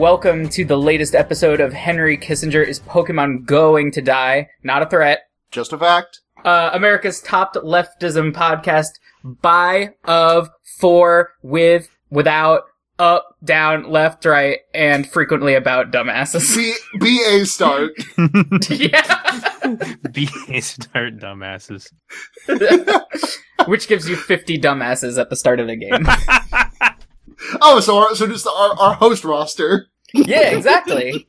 welcome to the latest episode of Henry Kissinger is Pokemon Going to Die? Not a threat. Just a fact. Uh, America's top leftism podcast by, of, for, with, without, up, down, left, right, and frequently about dumbasses. B B A start. yeah. BA start dumbasses. Which gives you 50 dumbasses at the start of the game. Oh, so our, so just our, our host roster. Yeah, exactly.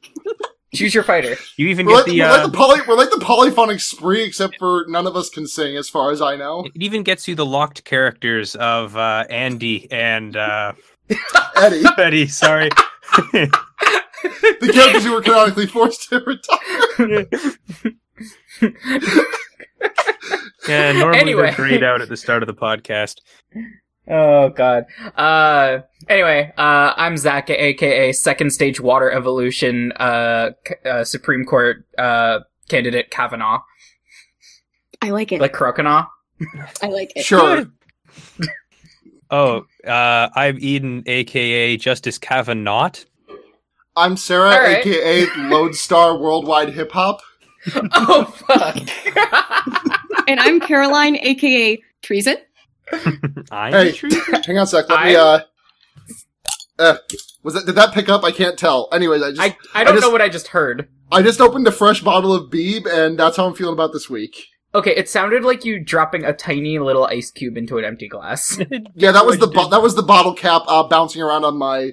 Choose your fighter. You even We're get like, the we're, uh, like the poly, we're like the polyphonic spree, except for none of us can sing, as far as I know. it even gets you the locked characters of uh, Andy and uh, Eddie, Betty. Sorry. the characters who were canonically forced to retire. yeah, normally Anyway. they're grayed out at the start of the podcast. Oh god. Uh anyway, uh I'm Zach aka second stage water evolution uh, c- uh Supreme Court uh candidate Kavanaugh. I like it. Like Croconaw. I like it. Sure. Oh, uh, I'm Eden, aka Justice Kavanaugh. I'm Sarah, All right. aka Lodestar Worldwide Hip Hop. Oh fuck. And I'm Caroline, aka Treason. I'm Hey, true. hang on a sec. Let me, uh, uh, was that, did that pick up? I can't tell. Anyways, I just, I I don't just- know what I just heard. I just opened a fresh bottle of Beeb, and that's how I'm feeling about this week. Okay, it sounded like you dropping a tiny little ice cube into an empty glass. Yeah, that was the bo- that was the bottle cap uh, bouncing around on my.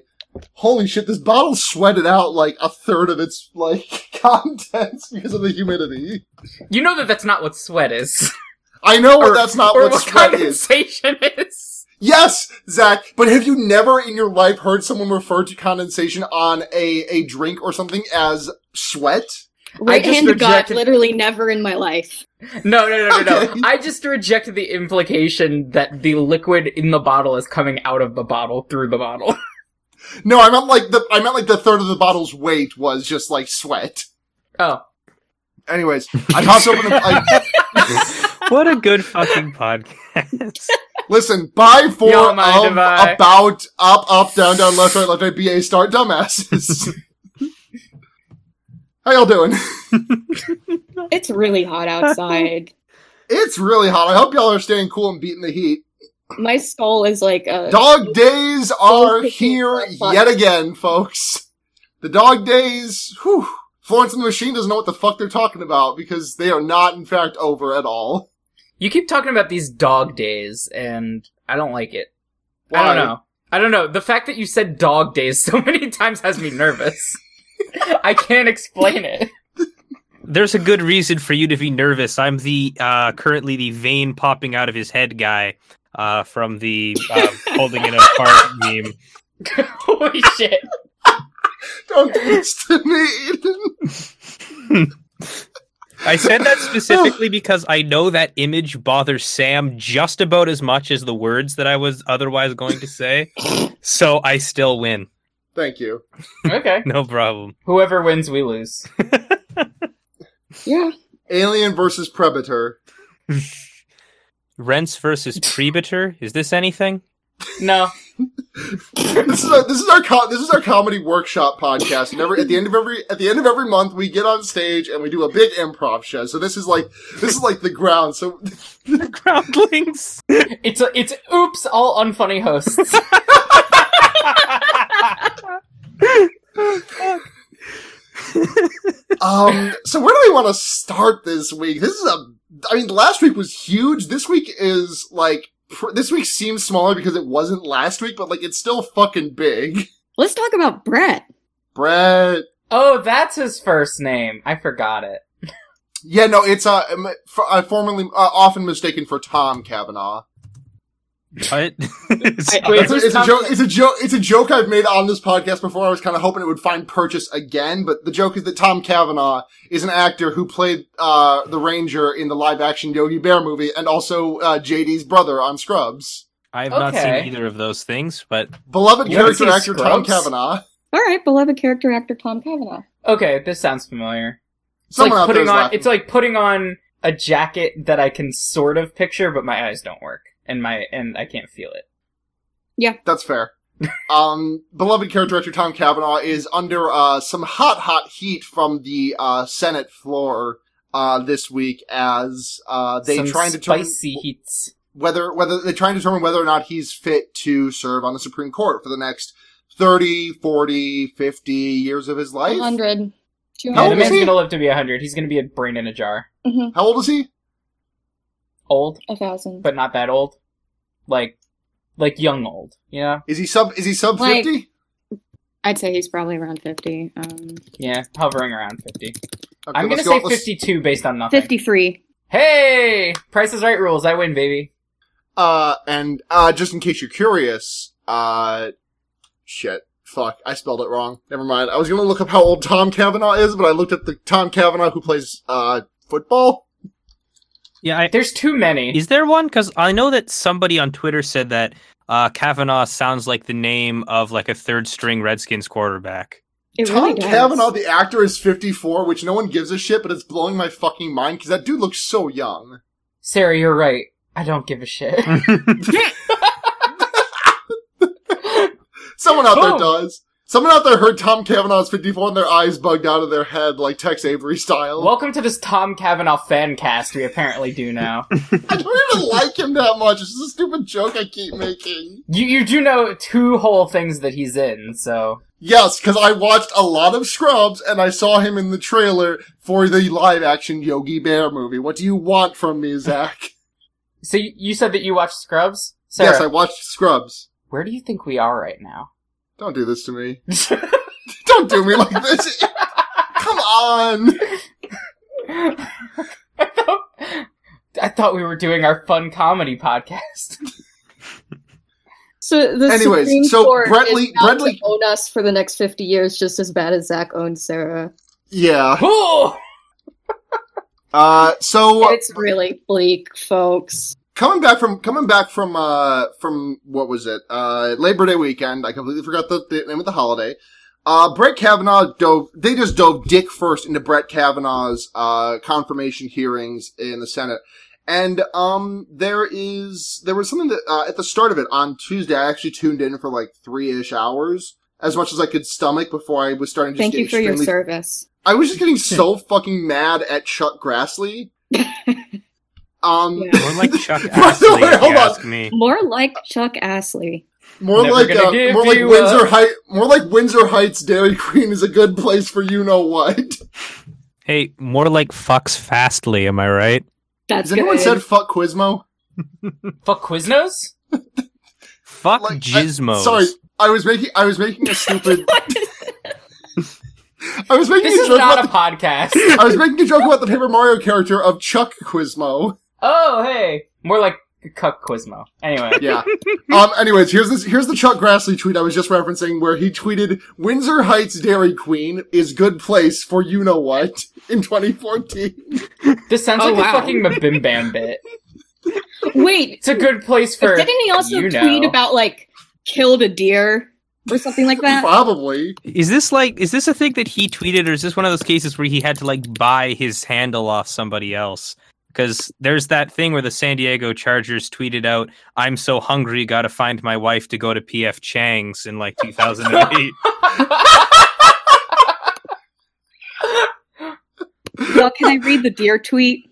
Holy shit! This bottle sweated out like a third of its like contents because of the humidity. you know that that's not what sweat is. I know Or- that's not or what what sweat is. condensation is. Yes, Zach, but have you never in your life heard someone refer to condensation on a a drink or something as sweat? Right just hand to God, rejected- literally never in my life. No, no, no, no, Okay. no. I just reject the implication that the liquid in the bottle is coming out of the bottle through the bottle. No, I meant like the I meant like the third of the bottle's weight was just like sweat. Oh. Anyways, I popped open. A, I, what a good fucking podcast. listen, by four Y'all of I- about up up down down left right left right ba start dumbasses. How y'all doing? It's really hot outside. It's really hot. I hope y'all are staying cool and beating the heat. my skull is like a. Dog days are here yet again, folks. The dog days, whew. Florence and the Machine doesn't know what the fuck they're talking about because they are not, in fact, over at all. You keep talking about these dog days, and I don't like it. I don't know. I don't know. The fact that you said dog days so many times has me nervous. I can't explain it. There's a good reason for you to be nervous. I'm the uh, currently the vein popping out of his head guy uh, from the uh, holding it apart meme. Holy shit. Don't do this to me, Eden. I said that specifically because I know that image bothers Sam just about as much as the words that I was otherwise going to say. So I still win. Thank you. Okay. No problem. Whoever wins, we lose. Yeah. Alien versus Predator. Rents versus Prebator. Is this anything? No. This is our this is our co- this is our comedy workshop podcast. And every at the end of every at the end of every month, we get on stage and we do a big improv show. So this is like this is like the ground. So Groundlings. It's a, it's oops, all unfunny hosts. um, so where do we want to start this week? This is a I mean, last week was huge. This week is like pr- this week seems smaller because it wasn't last week, but like it's still fucking big. Let's talk about Brett. Brett. oh, that's his first name. I forgot it. Yeah, no, it's uh, for, uh formerly uh, often mistaken for Tom Cavanagh. What? I- Wait, It's a, it's a joke. It's a joke. It's a joke I've made on this podcast before. I was kind of hoping it would find purchase again, but the joke is that Tom Cavanagh is an actor who played uh, the Ranger in the live-action Yogi Bear movie, and also uh, JD's brother on Scrubs. I have not seen either of those things, but Beloved You character seen actor Tom Scrubs? Cavanagh. All right, beloved character actor Tom Cavanagh. Okay, this sounds familiar. It's Someone like putting on. laughing. It's like putting on a jacket that I can sort of picture, but my eyes don't work, and my and I can't feel it. Yeah, that's fair. um, beloved character director Tom Cavanagh is under uh, some hot, hot heat from the uh, Senate floor uh, this week as uh, they Some trying to determine heats. whether whether they trying to determine whether or not he's fit to serve on the Supreme Court for the next 30, 40, 50 years of his life. 100. How Yeah, old the is man's he? gonna live to be hundred. He's gonna be a brain in a jar. Mm-hmm. How old is he? Old, A thousand. but not that old. Like, like young old. You know? Is he sub? Is he sub Like- fifty? I'd say he's probably around 50. Um, Yeah, hovering around fifty. Okay, I'm gonna let's say fifty-two based on nothing. 53. Hey, Price is Right rules. I win, baby. Uh, and uh, just in case you're curious, uh, shit, fuck, I spelled it wrong. Never mind. I was gonna look up how old Tom Cavanagh is, but I looked at the Tom Cavanaugh who plays uh football. Yeah, I, There's too many. is there one? Because I know that somebody on Twitter said that uh, Kavanaugh sounds like the name of like a third string Redskins quarterback. It Tom really does. Cavanagh, the actor, is 54, which no one gives a shit, but it's blowing my fucking mind because that dude looks so young. Sarah, you're right. I don't give a shit. Someone out there does. Someone out there heard Tom Cavanagh is 54 and their eyes bugged out of their head like Tex Avery style. Welcome to this Tom Cavanagh fan cast we apparently do now. I don't even like him that much. It's just a stupid joke I keep making. you you do know two whole things that he's in, so Yes, because I watched a lot of Scrubs and I saw him in the trailer for the live action Yogi Bear movie. What do you want from me, Zach? so you, you said that you watched Scrubs? Sarah, Yes, I watched Scrubs. where do you think we are right now? Don't do this to me. Don't do me like this. Come on. I thought, I thought we were doing our fun comedy podcast. So the Anyways, Supreme so Court Brett is Lee- about to own us for the next 50 years just as bad as Zach owns Sarah. Yeah. Uh, so It's really bleak, folks. Coming back from coming back from uh from what was it uh Labor Day weekend. I completely forgot the, the name of the holiday. Uh, Brett Kavanaugh dove. They just dove dick first into Brett Kavanaugh's uh confirmation hearings in the Senate, and um there is there was something that uh, at the start of it on Tuesday. I actually tuned in for like three ish hours. As much as I could stomach before I was starting to Thank just you get for your service. I was just getting so fucking mad at Chuck Grassley. Um, Yeah. More like Chuck By Astley, way, hold you on. ask me. More like Chuck Astley. more Never like uh, more like Windsor up. Heights, more like Windsor Heights Dairy Queen is a good place for you know what. Hey, more like fucks fastly, am I right? That's Has anyone said fuck Quizmo? Fuck Quiznos? Fuck Like, I- sorry, I was making I was making a stupid. I was making This a is joke not a about podcast. I was making a joke about the Paper Mario character of Chuck Quizmo. Oh, hey. More like Cuck Quizmo. Anyway. Yeah. um. Anyways, here's this. Here's the Chuck Grassley tweet I was just referencing, where he tweeted, "Windsor Heights Dairy Queen is good place for you know what in 2014." This sounds Oh, like wow. a fucking Mabim Bam bit. Wait, It's a good place for. didn't he also you tweet know. about, like, killed a deer or something like that? Probably. Is this like is this a thing that he tweeted, or is this one of those cases where he had to like buy his handle off somebody else? Because there's that thing where the San Diego Chargers tweeted out, "I'm so hungry, got to find my wife to go to PF Chang's" in like 2008. well, can I read the deer tweet?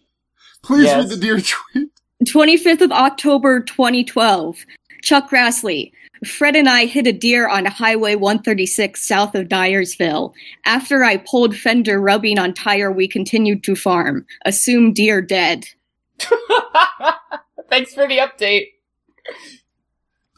Please Yes. read the dear tweet. 25th of October 2012. Chuck Grassley. Fred and I hit a deer on Highway 136 south of Dyersville. After I pulled fender rubbing on tire, we continued to farm. Assume deer dead. Thanks for the update.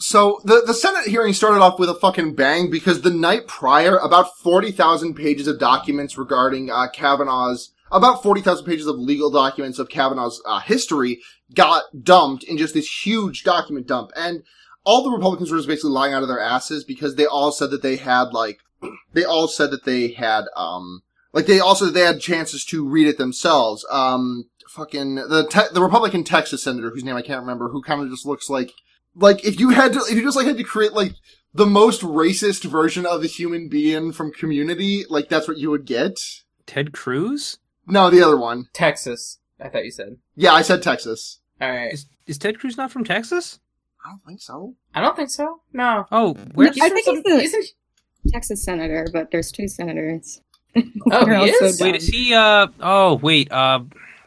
So the the Senate hearing started off with a fucking bang because the night prior, about forty thousand pages of documents regarding uh, Kavanaugh's about forty thousand pages of legal documents of Kavanaugh's uh, history got dumped in just this huge document dump, and all the Republicans were just basically lying out of their asses because they all said that they had like they all said that they had um like they also they had chances to read it themselves. Um, fucking the te- the Republican Texas senator whose name I can't remember, who kind of just looks like like if you had to if you just like had to create like the most racist version of a human being from community like that's what you would get Ted Cruz? No, the other one. Texas. I thought you said. Yeah, I said Texas. All right. Is, is Ted Cruz not from Texas? I don't think so. I don't think so. No. Oh, where's I think he's the isn't Texas senator, but there's two senators. Oh, he is? Wait, is he? Uh oh, wait. Uh,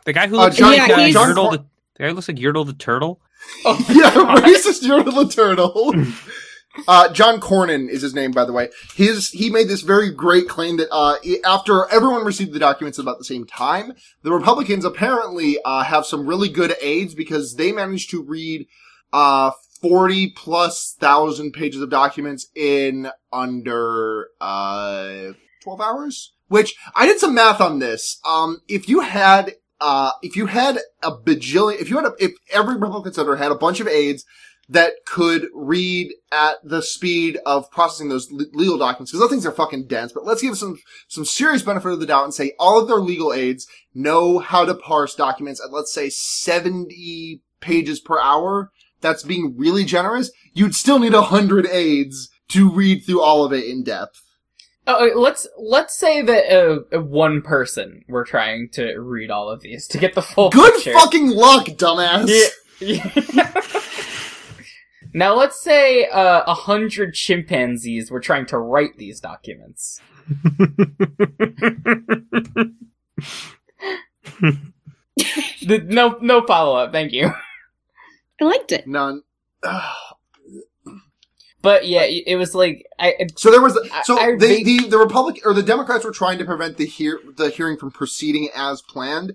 the guy who Uh, looks John- like Yeah, uh, John Yertle the, the guy who looks like Yertle the turtle. Oh, yeah, racist Yertle the Turtle. Uh, John Cornyn is his name, by the way. His, he made this very great claim that, uh, after everyone received the documents at about the same time, the Republicans apparently, uh, have some really good aides because they managed to read, uh, 40 plus thousand pages of documents in under, uh, 12 hours? Which, I did some math on this. Um, if you had, uh, if you had a bajillion, if you had a, if every Republican senator had a bunch of aides that could read at the speed of processing those legal documents, because those things are fucking dense, but let's give some, some serious benefit of the doubt and say all of their legal aides know how to parse documents at, let's say, 70 pages per hour. That's being really generous. You'd still need a hundred aides to read through all of it in depth. Oh, let's let's say that uh, uh, one person were trying to read all of these to get the full Good picture. fucking luck, dumbass! Yeah. yeah. now let's say uh, a hundred chimpanzees were trying to write these documents. The- no, no follow up. Thank you. I liked it. None. But yeah, it it was like I So there was, so I they, vague- the the Republic or the Democrats were trying to prevent the hear the hearing from proceeding as planned.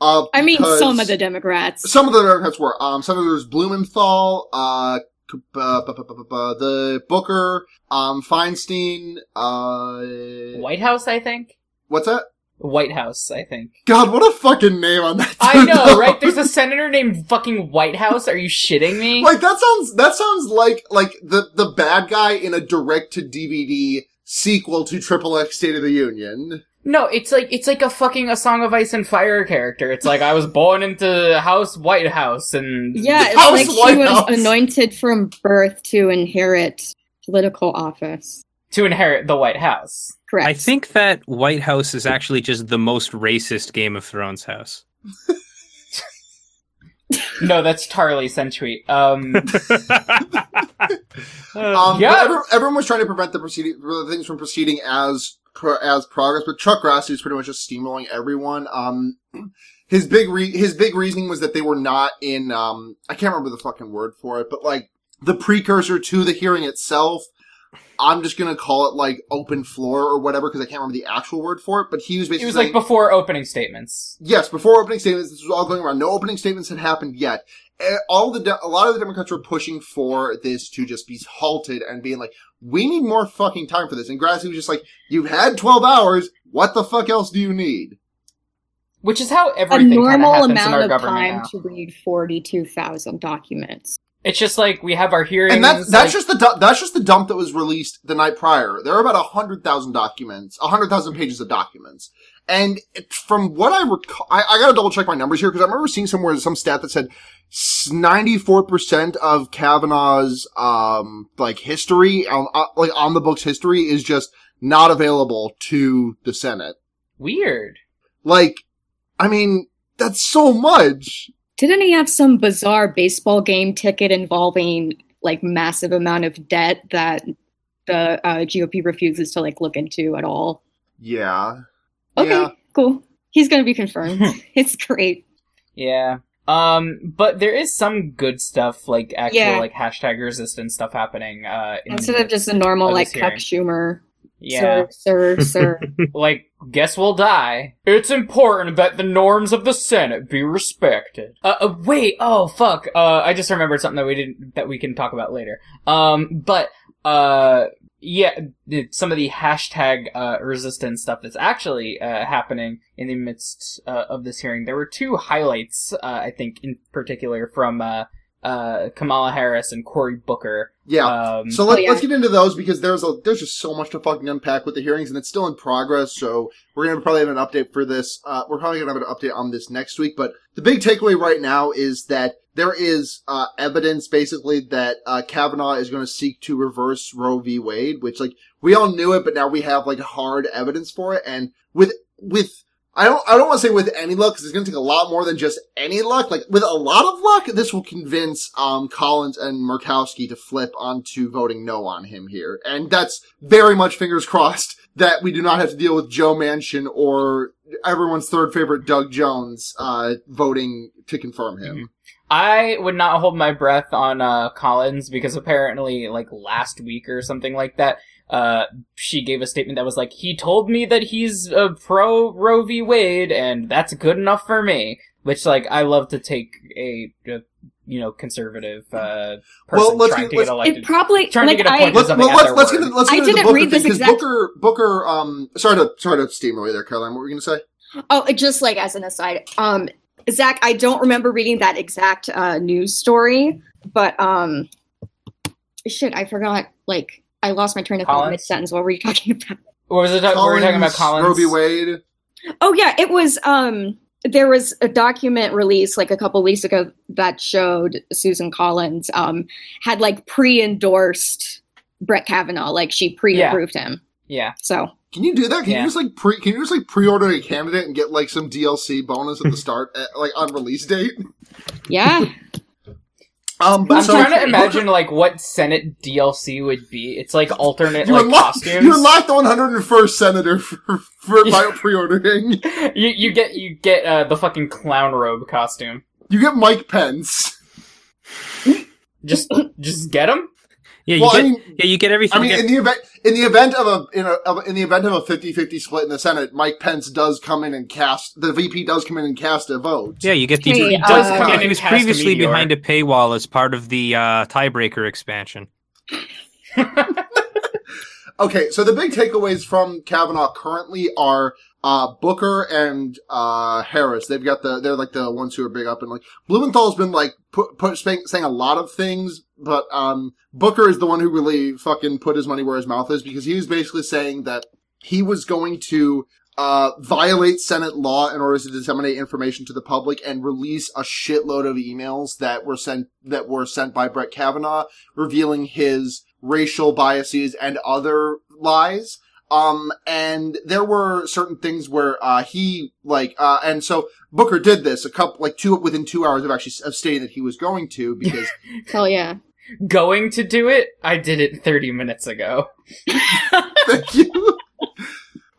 Uh, I mean, some of the Democrats. some of the Democrats were. Um, Senators Blumenthal, uh, c- uh, the Booker, um, Feinstein, uh, Whitehouse. I think what's that? Whitehouse. I think. God, what a fucking name on that. I dude, know, right? There's a senator named fucking Whitehouse. Are you shitting me? like that sounds that sounds like like the the bad guy in a direct to DVD sequel to Triple X State of the Union. No, it's like it's like a fucking a Song of Ice and Fire character. It's like I was born into House White House and Yeah, it's House like she White was anointed from birth to inherit political office. to inherit the White House. Correct. I think that White House is actually just the most racist Game of Thrones house. No, that's Tarly Century. Um, Um, yeah. everyone, everyone was trying to prevent the proceeding, the things from proceeding as as progress, but Chuck Grassley was pretty much just steamrolling everyone. Um, his big re- his big reasoning was that they were not in. Um, I can't remember the fucking word for it, but like the precursor to the hearing itself. I'm just gonna call it like open floor or whatever because I can't remember the actual word for it. But he was it basically was saying, like before opening statements. Yes, before opening statements, this was all going around. No opening statements had happened yet. All the de- a lot of the Democrats were pushing for this to just be halted and being like, "We need more fucking time for this." And Grassley was just like, "You've had twelve hours. What the fuck else do you need?" Which is how everything kinda normal happens in our amount of government time now. to read forty-two thousand documents. It's just like we have our hearings. And that's that's like- just the du- that's just the dump that was released the night prior. There are about a hundred thousand documents, a hundred thousand pages of documents. And it, from what I recall, I, I gotta double check my numbers here because I remember seeing somewhere some stat that said ninety four percent of Kavanaugh's um like history, um, uh, like on the books history, is just not available to the Senate. weird. Like, I mean, that's so much. Didn't he have some bizarre baseball game ticket involving like massive amount of debt that the uh, GOP refuses to like look into at all? Yeah. Okay, Yeah. cool. He's gonna be confirmed. it's great. Yeah. Um, but there is some good stuff, like actual Yeah. like hashtag resistance stuff happening. Uh, in, Instead of just a normal like this. Chuck Schumer, yeah, sir, sir, sir. like guess we'll die. It's important that the norms of the Senate be respected. Uh, uh wait, oh fuck. Uh, I just remembered something that we didn't that we can talk about later. Um, but uh. Yeah, some of the hashtag uh, resistance stuff that's actually uh, happening in the midst uh, of this hearing. There were two highlights, uh, I think, in particular from uh, Kamala Harris and Cory Booker. Yeah. Um, So let, Oh, yeah. let's get into those because there's a there's just so much to fucking unpack with the hearings and it's still in progress. So we're gonna probably have an update for this. Uh, we're probably gonna have an update on this next week. But the big takeaway right now is that there is uh, evidence basically that uh, Kavanaugh is going to seek to reverse Roe v. Wade, which like we all knew it, but now we have like hard evidence for it. And with with I don't, I don't want to say with any luck because it's going to take a lot more than just any luck. Like with a lot of luck, this will convince, um, Collins and Murkowski to flip onto voting no on him here. And that's very much fingers crossed that we do not have to deal with Joe Manchin or everyone's third favorite Doug Jones, uh, voting to confirm him. Mhm. I would not hold my breath on uh, Collins because apparently, like last week or something like that, uh, she gave a statement that was like, "He told me that he's a pro Roe v. Wade, and that's good enough for me." Which, like, I love to take a, a you know conservative uh, person Well, let's trying get- to let's- get elected. It probably Trying to like get a I point Let's, something well, let's, let's get let's I get into didn't Booker read this because exact- Booker, Booker, um, sorry to, sorry to steamroll you there, Caroline. What were you going to say? Oh, just like as an aside, um, Zach, I don't remember reading that exact uh, news story, but um, shit, I forgot. Like, I lost my train of thought Collins? mid sentence. What were you talking about? What was it? we were talking about Collins. Roe v. Wade. Oh yeah, it was. Um, there was a document released like a couple weeks ago that showed Susan Collins um had like pre-endorsed Brett Kavanaugh, like she pre-approved him. Yeah. So Can you do that? Can Yeah. you just like pre? Can you just like pre-order a candidate and get like some DLC bonus at the start, at, like on release date? yeah, Um, but I'm so trying to imagine like what Senate DLC would be. It's like alternate You like unlock, costumes. you unlock the 101st senator for, for by pre-ordering. you you get you get uh, the fucking clown robe costume. You get Mike Pence. Just just get him. Yeah, you Well, I mean, yeah, you get everything. I mean, get- in the event in the event of a in a in the event of a 50-50 split in the Senate, Mike Pence does come in and cast the VP does come in and cast a vote. yeah, you get the. Hey, He does uh, come yeah, in he and was cast a previously behind a paywall as part of the uh, tiebreaker expansion. Okay, so the big takeaways from Kavanaugh currently are uh Booker and uh Harris. They've got the they're like the ones who are big up and like Blumenthal's been like put, put saying, saying a lot of things, but um Booker is the one who really fucking put his money where his mouth is because he was basically saying that he was going to uh, violate Senate law in order to disseminate information to the public and release a shitload of emails that were sent that were sent by Brett Kavanaugh revealing his racial biases and other lies. Um, and there were certain things where, uh, he, like, uh, and so Booker did this a couple, like two, within two hours of actually of stating that he was going to because hell yeah. Going to do it? I did it 30 minutes ago. Thank you.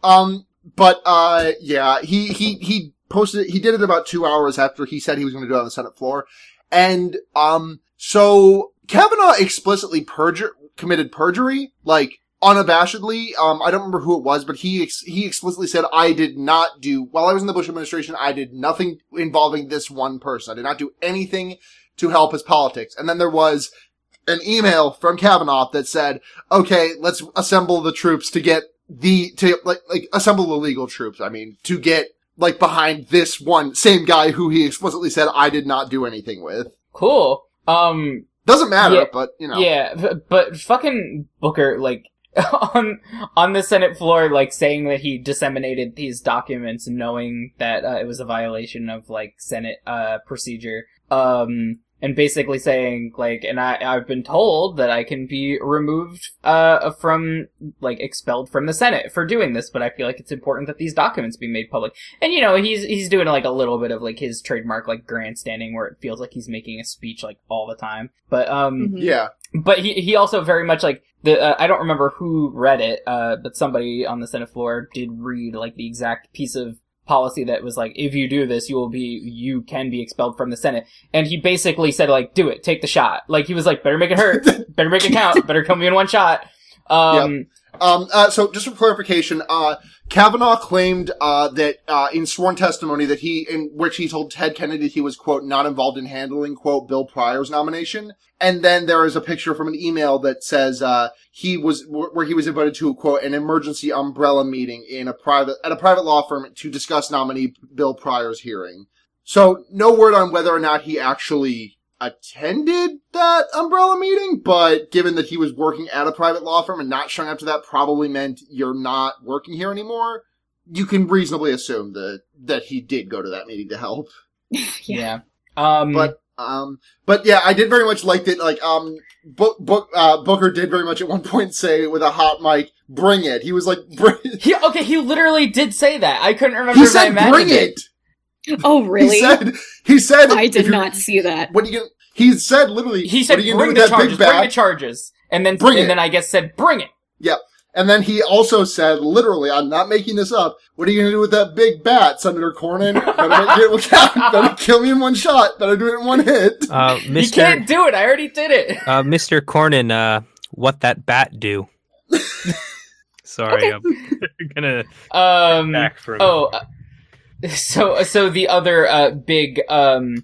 um, but uh, yeah, he he he posted. He did it about two hours after he said he was going to do it on the Senate floor, and um, so Kavanaugh explicitly perjure committed perjury, like unabashedly. Um, I don't remember who it was, but he ex- he explicitly said, "I did not do while I was in the Bush administration. I did nothing involving this one person. I did not do anything to help his politics." And then there was an email from Kavanaugh that said, okay, let's assemble the troops to get the, to like, like assemble the legal troops. I mean, to get like behind this one same guy who he explicitly said I did not do anything with. Cool. Um, Doesn't matter, Yeah. but you know. yeah, but fucking Booker, like, on, on the Senate floor, like, saying that he disseminated these documents knowing that, uh, it was a violation of, like, Senate, uh, procedure. Um, and basically saying, like, and I, I've been told that I can be removed, uh, from, like, expelled from the Senate for doing this, but I feel like it's important that these documents be made public. And, you know, he's, he's doing, like, a little bit of, like, his trademark, like, grandstanding where it feels like he's making a speech, like, all the time. But, um, Mhm. Yeah. But he he also very much like the uh, I don't remember who read it, uh, but somebody on the Senate floor did read like the exact piece of policy that was like if you do this you will be you can be expelled from the Senate. And he basically said like do it take the shot. Like he was like better make it hurt better make it count better kill me in one shot. Um Um, uh, so just for clarification, uh, Kavanaugh claimed, uh, that, uh, in sworn testimony that he, in which he told Ted Kennedy he was, quote, not involved in handling, quote, Bill Pryor's nomination. And then there is a picture from an email that says, uh, he was, where he was invited to, quote, an emergency umbrella meeting in a private, at a private law firm to discuss nominee Bill Pryor's hearing. So no word on whether or not he actually attended that umbrella meeting, but given that he was working at a private law firm and not showing up to that probably meant you're not working here anymore, you can reasonably assume that, that he did go to that meeting to help. yeah um But Um, but yeah, I did very much like that. Like, um, Book, Book, uh, Booker did very much at one point say with a hot mic, "Bring it." He was like, "Bring." He okay. He literally did say that. I couldn't remember. He if I said, imagined "Bring it." Oh, really? He said. He said. I did not see that. What are you gonna? He said literally. He said, what are you "Bring the do with that charges. big Bring the charges." And then, Bring and it. then I guess said, "Bring it." Yep. And then he also said, literally, I'm not making this up. What are you gonna do with that big bat, Senator Cornyn? Better, make better kill me in one shot. Better do it in one hit. Uh, You can't do it. I already did it. Uh, Mr. Cornyn, uh, what that bat do? Sorry, I'm gonna Um. back for a Oh, uh, so so the other uh, big um,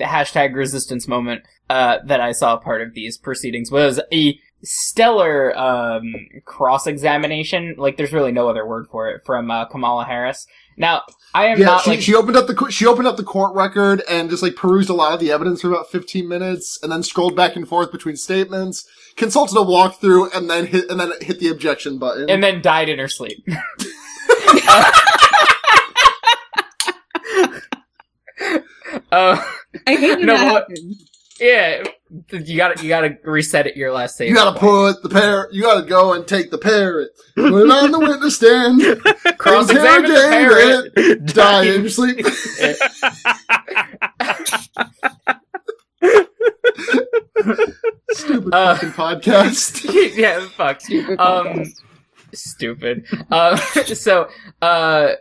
hashtag resistance moment uh, that I saw part of these proceedings was a stellar um, cross examination. Like, there's really no other word for it from uh, Kamala Harris. Now, I am Yeah, not she, like she opened up the she opened up the court record and just like perused a lot of the evidence for about 15 minutes, and then scrolled back and forth between statements, consulted a walkthrough, and then hit and then hit the objection button. and then died in her sleep. uh, I hate when No, that what- happens. yeah, you got to you got to reset it your last save. you gotta put the parrot. You gotta go and take the parrot, put it on the witness stand, Cross-examine the parrot. it, die in your sleep. Stupid Uh, fucking podcast. yeah, fuck. Stupid Um, podcast. stupid. Uh, so, uh,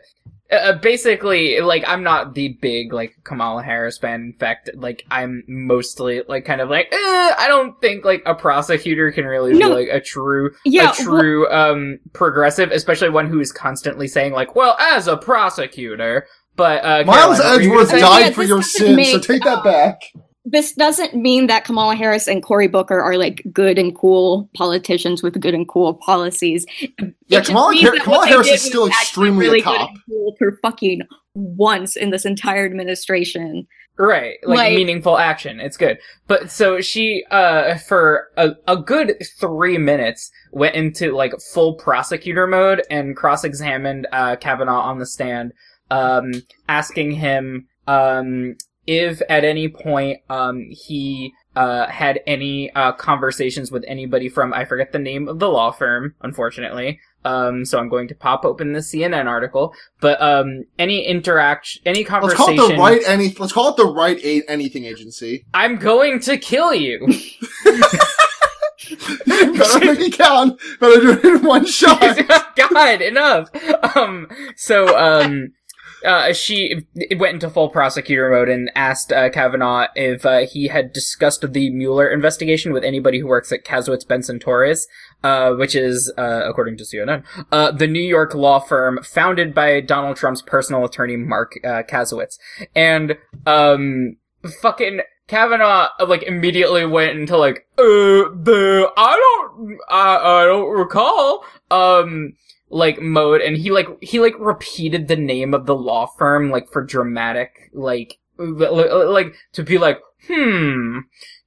uh, basically, like, I'm not the big, like, Kamala Harris fan. In fact, like, I'm mostly, like, kind of like, eh, I don't think, like, a prosecutor can really No. be, like, a true, Yeah, a true, um, progressive, especially one who is constantly saying, like, well, as a prosecutor, but, uh, Miles Caroline, Edgeworth gonna Uh, died yeah, for your doesn't sins, so take that uh, back. This doesn't mean that Kamala Harris and Cory Booker are like good and cool politicians with good and cool policies. Yeah, Kamala, Har- Kamala they Harris is still extremely really a cop. cool for fucking once in this entire administration. Right, like, Like- meaningful action. It's good. But so she, uh, for a, a good three minutes went into like full prosecutor mode and cross-examined, uh, Kavanaugh on the stand, um, asking him, um, if at any point, um, he, uh, had any, uh, conversations with anybody from, I forget the name of the law firm, unfortunately. Um, so I'm going to pop open the CNN article, but, um, any interaction, any Let's conversation. call it the right any. Let's call it the right a- anything agency. I'm going to kill you. Better make it count. Better do it in one shot. God, enough. Um, so, um, uh, she went into full prosecutor mode and asked uh, Kavanaugh if uh, he had discussed the Mueller investigation with anybody who works at Kasowitz Benson Torres, uh, which is, uh, according to CNN, uh, the New York law firm founded by Donald Trump's personal attorney Mark uh, and um, fucking Kavanaugh like immediately went into like, uh, the I don't, I, I don't recall, um, like mode, and he like he like repeated the name of the law firm like for dramatic like like to be like, hmm.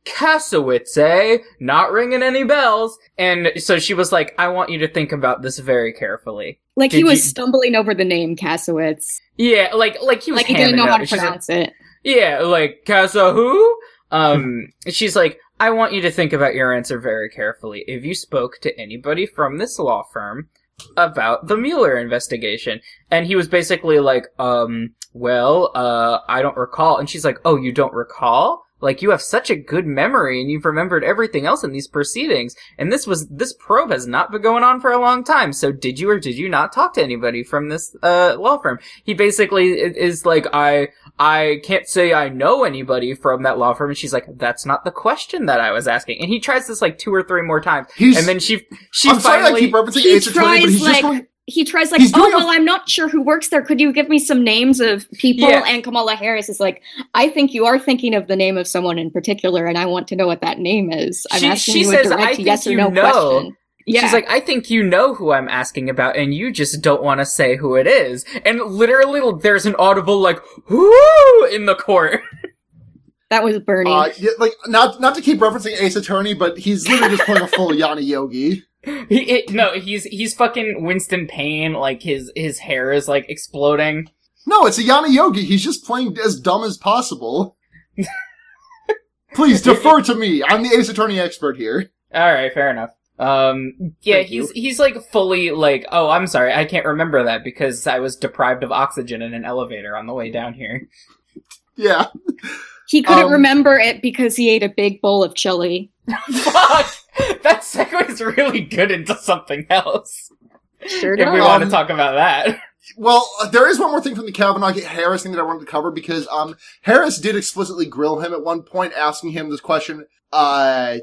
Kasowitz, eh? Not ringing any bells. And so she was like, I want you to think about this very carefully. Like he was you- stumbling over the name Kasowitz. Yeah, like, like he was Like he didn't know how to She's like, pronounce it. yeah, like Casa who? Um, she's like, I want you to think about your answer very carefully. If you spoke to anybody from this law firm about the Mueller investigation, and he was basically like, um, well, uh, I don't recall. And she's like, oh, you don't recall? Like you have such a good memory and you've remembered everything else in these proceedings. And this was, this probe has not been going on for a long time. So did you or did you not talk to anybody from this, uh, law firm? He basically is like, I, I can't say I know anybody from that law firm. And she's like, that's not the question that I was asking. And he tries this like two or three more times. He's. and then she, she I'm sorry I finally, keep referencing He Ace Attorney, but tries, he's just like- going. He tries like, He's oh well, I'm not sure who works there. Could you give me some names of people? Yeah. And Kamala Harris is like, I think you are thinking of the name of someone in particular, and I want to know what that name is. I'm She- asking she you says, a "I direct think yes or you no know." question. Yeah, She's like, I think you know who I'm asking about, and you just don't want to say who it is. And literally, there's an audible like "whoo" in the court. that was Bernie. Uh, yeah, like not not to keep referencing Ace Attorney, but he's literally just playing a full Yanni Yogi. He, it, no, he's he's fucking Winston Payne. Like his his hair is like exploding. No, it's a Yanni Yogi. He's just playing as dumb as possible. Please defer to me. I'm the Ace Attorney expert here. All right, fair enough. Um, yeah, Thank he's he's like fully like, oh, I'm sorry, I can't remember that because I was deprived of oxygen in an elevator on the way down here. Yeah. He couldn't Um, remember it because he ate a big bowl of chili. Fuck, that segues really good into something else. Sure If we does. want to talk about that, Well, uh, there is one more thing from the Kavanaugh Harris thing that I wanted to cover because um Harris did explicitly grill him at one point, asking him this question. Uh,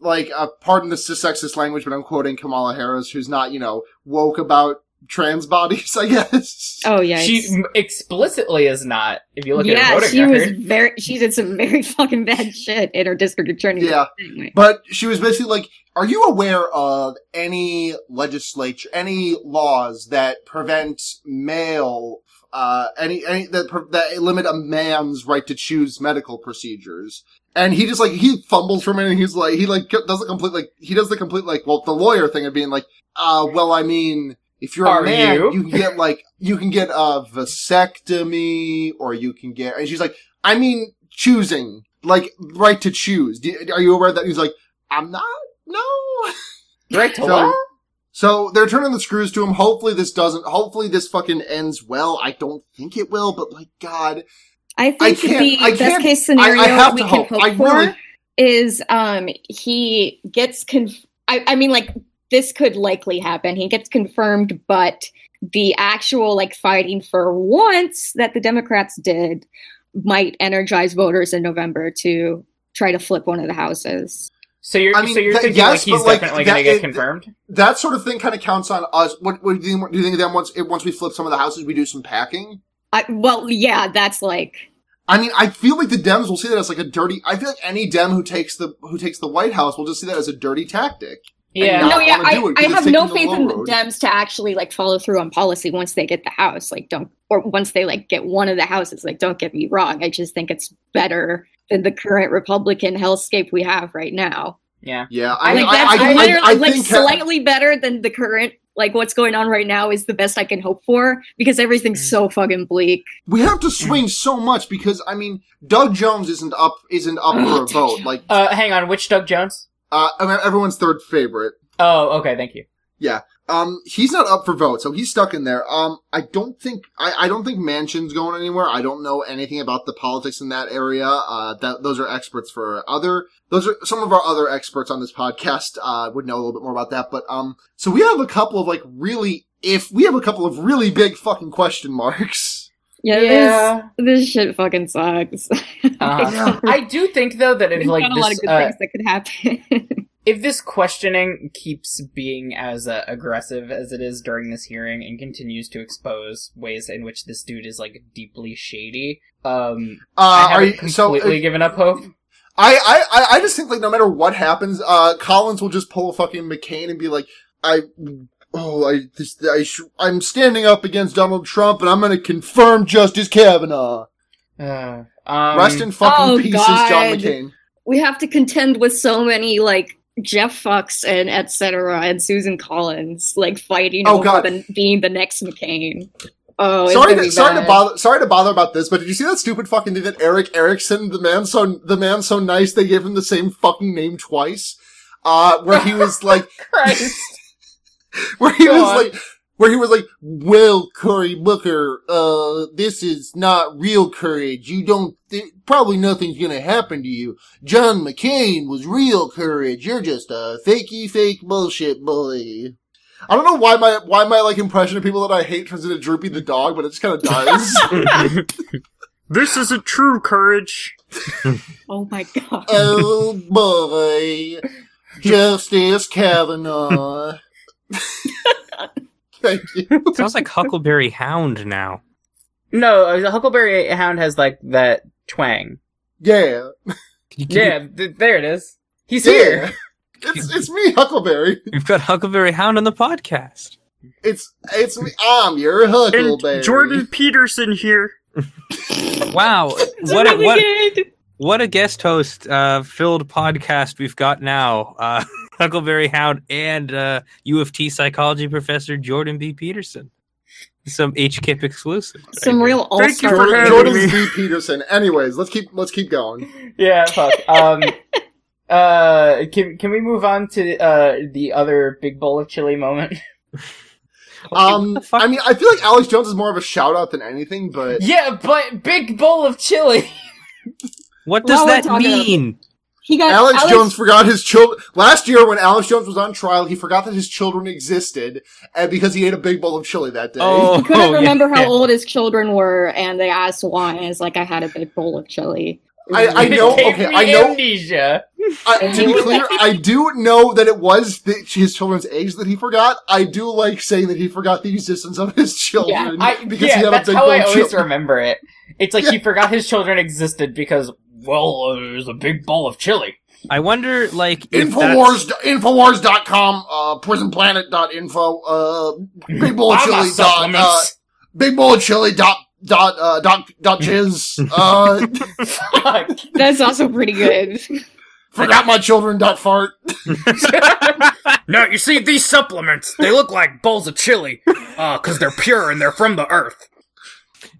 like, uh, pardon the sexist language, but I'm quoting Kamala Harris, who's not, you know, woke about trans bodies. I guess. Oh yeah, she explicitly is not. If you look at her yeah, voting she was very. She did some very fucking bad shit in her district attorney. Yeah. Anyway. But she was basically like, are you aware of any legislature, any laws that prevent male, uh, any, any, that, that limit a man's right to choose medical procedures? And he just like, he fumbles for a minute and he's like, he like does the complete, like, he does the complete, like, well, the lawyer thing of being like, uh, well, I mean, if you're Are a man, you? you can get like, you can get a vasectomy or you can get, and she's like, I mean, choosing, like, right to choose. Are you aware that he's like, I'm not? No. right to So- what? So they're turning the screws to him. Hopefully this doesn't, hopefully this fucking ends well. I don't think it will, but like, God. I think I the I best case scenario I have we to can hope. hope for really- is um he gets conf- I, I mean like this could likely happen. He gets confirmed, but the actual like fighting for once that the Democrats did might energize voters in November to try to flip one of the houses. So you're I mean, so you're that- thinking yes, like he's but, like, definitely going to that- get it- confirmed? That sort of thing kind of counts on us. What, what do you think? Do you think then once, once we flip some of the houses, we do some packing? I, well, yeah, that's like I mean, I feel like the Dems will see that as like a dirty. I feel like any Dem who takes the who takes the White House will just see that as a dirty tactic. Yeah. no, yeah, I, it I 'cause it's have no faith low in the. Dems to actually like follow through on policy once they get the House. Like, don't or once they like get one of the houses. Like, don't get me wrong. I just think it's better than the current Republican hellscape we have right now. Yeah. Yeah, I, like that's I, I, literally I like think slightly better than the current. Like what's going on right now is the best I can hope for because everything's Mm. so fucking bleak. we have to swing so much because I mean, Doug Jones isn't up isn't up for a vote. Like, Uh, hang on, which Doug Jones? uh, everyone's third favorite. Oh, okay, thank you. Um, he's not up for vote, so he's stuck in there. Um, I don't think, I, I don't think Manchin's going anywhere. I don't know anything about the politics in that area. Uh, that, those are experts for other, those are some of our other experts on this podcast, uh, would know a little bit more about that. But, um, so we have a couple of like really, if we have a couple of really big fucking question marks. Yeah, This, this shit fucking sucks. Uh, I do think though that if There's like not a lot of good uh, things that could happen. if this questioning keeps being as uh, aggressive as it is during this hearing and continues to expose ways in which this dude is like deeply shady, um, Uh, I are haven't you, so, completely uh, given up hope. I, I, I- I just think like no matter what happens, uh, Collins will just pull a fucking McCain and be like, I, oh, I, this, I, sh- I'm standing up against Donald Trump and I'm gonna confirm Justice Kavanaugh. Uh, um, Rest in fucking Oh, pieces, John McCain. we have to contend with so many like Jeff Fox and etc. and Susan Collins like fighting Oh, over God. the, being the next McCain. Oh, Sorry, gonna sorry to bother, sorry to bother about this, but did you see that stupid fucking thing that Erick Erickson, the man so, the man so nice, they gave him the same fucking name twice? Uh, where he was like, Christ. where he Go was on. like, where he was like, well, Cory Booker, uh, this is not real courage. You don't, th- probably nothing's gonna happen to you. John McCain was real courage. You're just a fakey fake bullshit bully. I don't know why my, why my like impression of people that I hate turns into Droopy the dog, but it just kind of does. This isn't true courage. Oh my god. oh boy. Justice Kavanaugh. Thank you. Sounds like Huckleberry Hound now. no, uh, Huckleberry Hound has like that twang. Yeah. Can you- can you- Yeah, th- there it is. He's here. It's it's me, Huckleberry. We've got Huckleberry Hound on the podcast. It's it's me. I'm your Huckleberry. And Jordan Peterson here. Wow, what a, what what a guest host uh, filled podcast we've got now. Uh, Huckleberry Hound and uh, U of T psychology professor Jordan B. Peterson. Some HKIP exclusive. Some real all Thank you for star. having Jordan me. V. Peterson. Anyways, let's keep let's keep going. Yeah, fuck. Um, uh, can can we move on to uh the other big bowl of chili moment? Um. I mean, I feel like Alex Jones is more of a shout out than anything, but yeah, but big bowl of chili. What does While that talking about- mean? He got Alex, Jones forgot his children. Last year, when Alex Jones was on trial, he forgot that his children existed, and because he ate a big bowl of chili that day. Oh, He couldn't yeah, remember how yeah. old his children were, and they asked why. And it's like I had a big bowl of chili. I, I know. Okay, I know. amnesia. I, to be clear, I do know that it was the, his children's age that he forgot. I do like saying that he forgot the existence of his children I, because yeah, he had that's a big how I always chili. remember it. It's like he forgot his children existed because, well, uh, there's a big bowl of chili. I wonder, like, if that's- Infowars, Infowars.com, uh, prisonplanet.info, uh, big bowl of chili dot, uh, big bowl of chili dot, dot, uh, dot, dot jizz, uh, That's also pretty good. forgot my children dot fart. No, you see, these supplements, they look like bowls of chili, uh, cause they're pure and they're from the earth.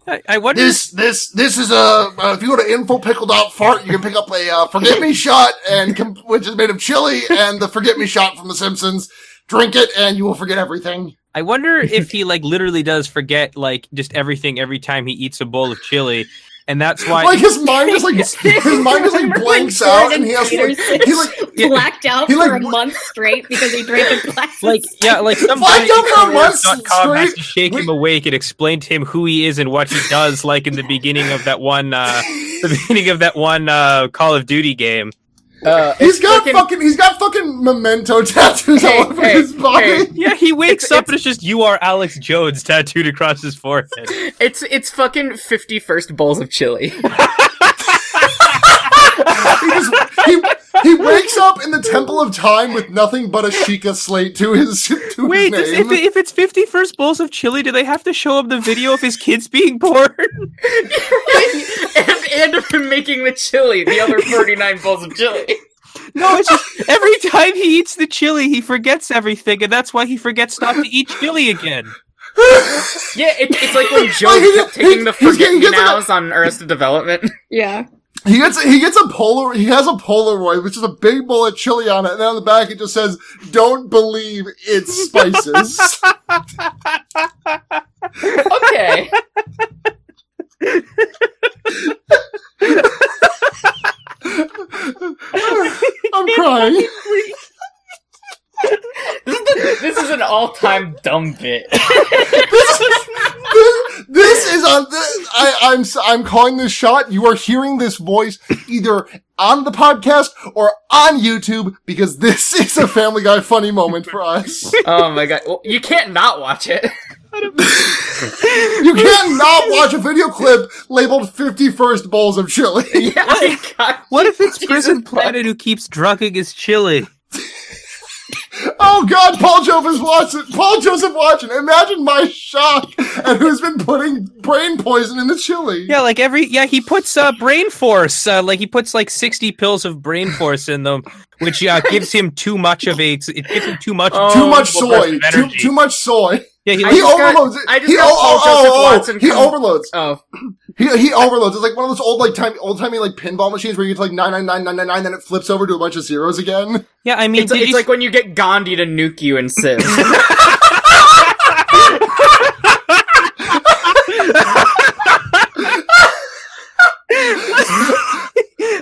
I, I wonder. This, this, this is a, uh, if you go to infopickle.fart, you can pick up a, uh, forget me shot and, which is made of chili and the forget me shot from The Simpsons. Drink it and you will forget everything. I wonder if he like literally does forget like just everything every time he eats a bowl of chili, and that's why. Like his mind is like, his mind is like Remember blanks out Jordan and he has to like, Peterson he like, blacked out He, like, for a w- month straight because he drank a glass. like yeah, like some Why don't we run com has straight? to shake him awake and explain to him who he is and what he does, like in the beginning of that one, uh the beginning of that one uh Call of Duty game. Uh, He's it's got freaking- fucking, he's got fucking memento tattoos Hey, all over hey, his body. hey. Yeah, he wakes It's- up and it's just you are Alex Jones tattooed across his forehead. It's it's fucking fifty first bowls of chili. He just, he, he wakes up in the Temple of Time with nothing but a Sheikah slate to his, to Wait, his does, name. if, if it's 51st bowls of chili, do they have to show up the video of his kids being born? and, and of him making the chili, the other forty nine bowls of chili. No, it's just every time he eats the chili, he forgets everything, and that's why he forgets not to eat chili again. Yeah, it, it's like when Joe Like, kept taking the he- he's forget me gets like nows on Arrested Development. yeah. He gets he gets a polar he has a Polaroid which is a big bowl of chili on it, and then on the back it just says, "Don't believe it's spices." Okay. I'm crying. This is, the, this is an all time dumb bit. This is this, this is on. This, I, I'm I'm calling this shot. You are hearing this voice either on the podcast or on YouTube because this is a Family Guy funny moment for us. Oh my god. Well, you can't not watch it. You can't not watch a video clip labeled "51st bowls of chili." Yeah, I got What if it's Jesus Prison Planet who keeps drugging his chili? Oh God, Paul Joseph Watson. Paul Joseph Watson. Imagine my shock at who's been putting brain poison in the chili. Yeah, like every yeah, he puts uh, brain force. Uh, like he puts like sixty pills of brain force in them, which uh, gives him too much of a. It gives him too much. Oh, Too much soy. Too, too much soy. Yeah, he I He just got- overloads it. I just he, got Paul oh, oh, Joseph oh, Watson He come- overloads. Oh, He he overloads. It's like one of those old like time old timey like pinball machines where you get to like nine nine nine nine nine nine, then it flips over to a bunch of zeros again. yeah. I mean, it's, did it's you- like when you get Gandhi to nuke you and Civ.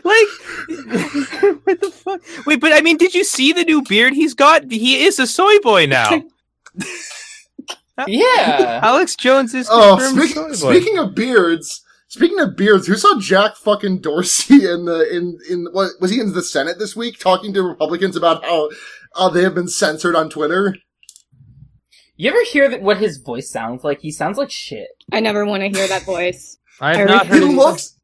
like what the fuck? Wait, but I mean, did you see the new beard he's got? He is a soy boy now. yeah. Alex Jones is Oh, confirmed speaking soy speaking of beards, speaking of beards, who saw Jack fucking Dorsey in the in in what was he in the Senate this week talking to Republicans about how uh, they have been censored on Twitter? You ever hear that what his voice sounds like? He sounds like shit. I never want to hear that voice. I've I not He heard. Of looks.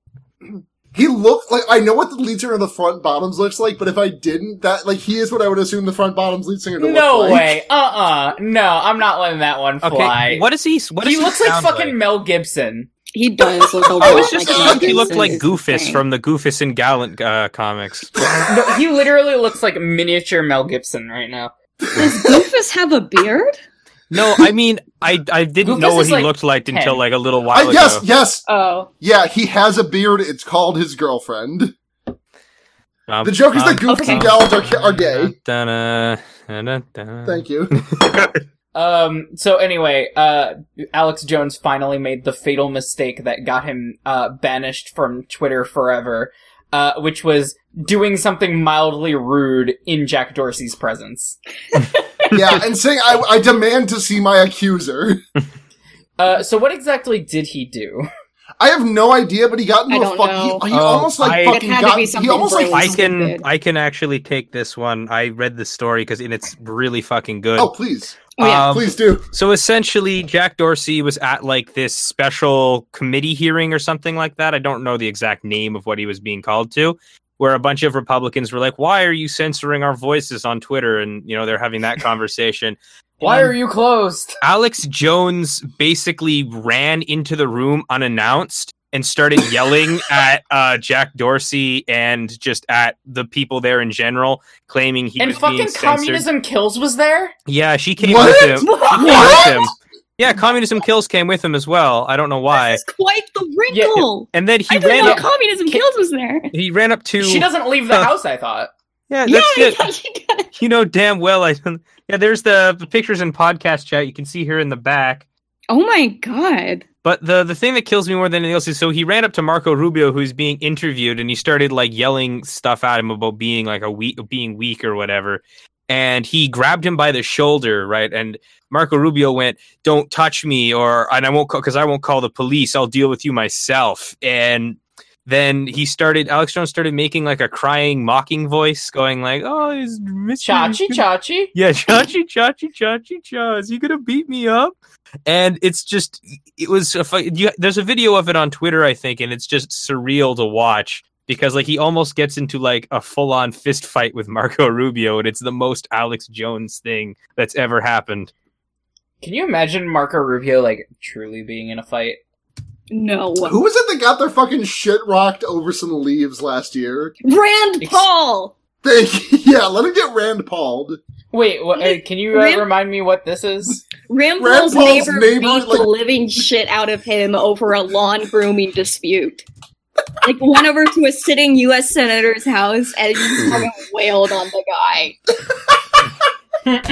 He looked like I know what the lead singer of the Front Bottoms looks like, but if I didn't, that like he is what I would assume the Front Bottoms lead singer to No look like. No way. Uh uh No, I'm not letting that one fly. Okay, what is he? What does he he looks like sound fucking Mel Gibson. He does look a lot I was like just Mel thinking he looked like Goofus from the Goofus and Gallant uh, comics. No, he literally looks like miniature Mel Gibson right now. Does Goofus have a beard? No, I mean, I I didn't Goofus know what he like looked like 10. until like a little while yes, ago. yes, yes. Oh. yeah. He has a beard. It's called his girlfriend. Um, The joke is that um, Goofus okay. and Gallant are are gay. dun-dun, dun-dun. Thank you. Um. So anyway, uh, Alex Jones finally made the fatal mistake that got him uh banished from Twitter forever. Uh, which was doing something mildly rude in Jack Dorsey's presence. Yeah, and saying I, I demand to see my accuser. Uh, so what exactly did he do? I have no idea, but he got into I a don't fuck. know. He, he Oh, almost like I- It fucking had to got. be He something almost like. brazen. I can Good. I can actually take this one. I read the story because and it's really fucking good. Oh please, Oh, yeah. Um, please do. So essentially, Jack Dorsey was at like this special committee hearing or something like that. I don't know the exact name of what he was being called to, where a bunch of Republicans were like, "Why are you censoring our voices on Twitter?" And you know they're having that conversation. Why are you closed? Alex Jones basically ran into the room unannounced and started yelling at uh, Jack Dorsey and just at the people there in general, claiming he and fucking communism kills was there. Yeah, she came What? with him. She came with him. Yeah, communism kills came with him as well. I don't know why. This is quite the wrinkle. And then he I didn't ran know up. communism kills was there. He ran up to. She doesn't leave the house. I thought. Yeah, Yeah, that's I it. thought. You know damn well. I. Yeah, there's the, the pictures in podcast chat. You can see here in the back. Oh my god. But the the thing that kills me more than anything else is so he ran up to Marco Rubio, who's being interviewed, and he started like yelling stuff at him about being like a weak, being weak or whatever. And he grabbed him by the shoulder, right? And Marco Rubio went, "Don't touch me," or and I won't call because I won't call the police. I'll deal with you myself. And then he started. Alex Jones started making like a crying, mocking voice, going like, "Oh, is Mr. Chachi, chachi. Yeah, chachi, chachi, chachi, cha. Is he gonna beat me up? And it's just, it was. A, you, there's a video of it on Twitter, I think, and it's just surreal to watch because like he almost gets into like a full on fist fight with Marco Rubio, and it's the most Alex Jones thing that's ever happened. Can you imagine Marco Rubio like truly being in a fight? No. Who was it that got their fucking shit rocked over some leaves last year? Rand Paul. Thank yeah, let him get Rand Pauled. Wait, what, uh, can you uh, Ram- remind me what this is? Rand Rand Paul's Paul's neighbor, neighbor, beat like- the living shit out of him over a lawn grooming dispute. Like went over to a sitting U.S. senator's house and just fucking wailed on the guy.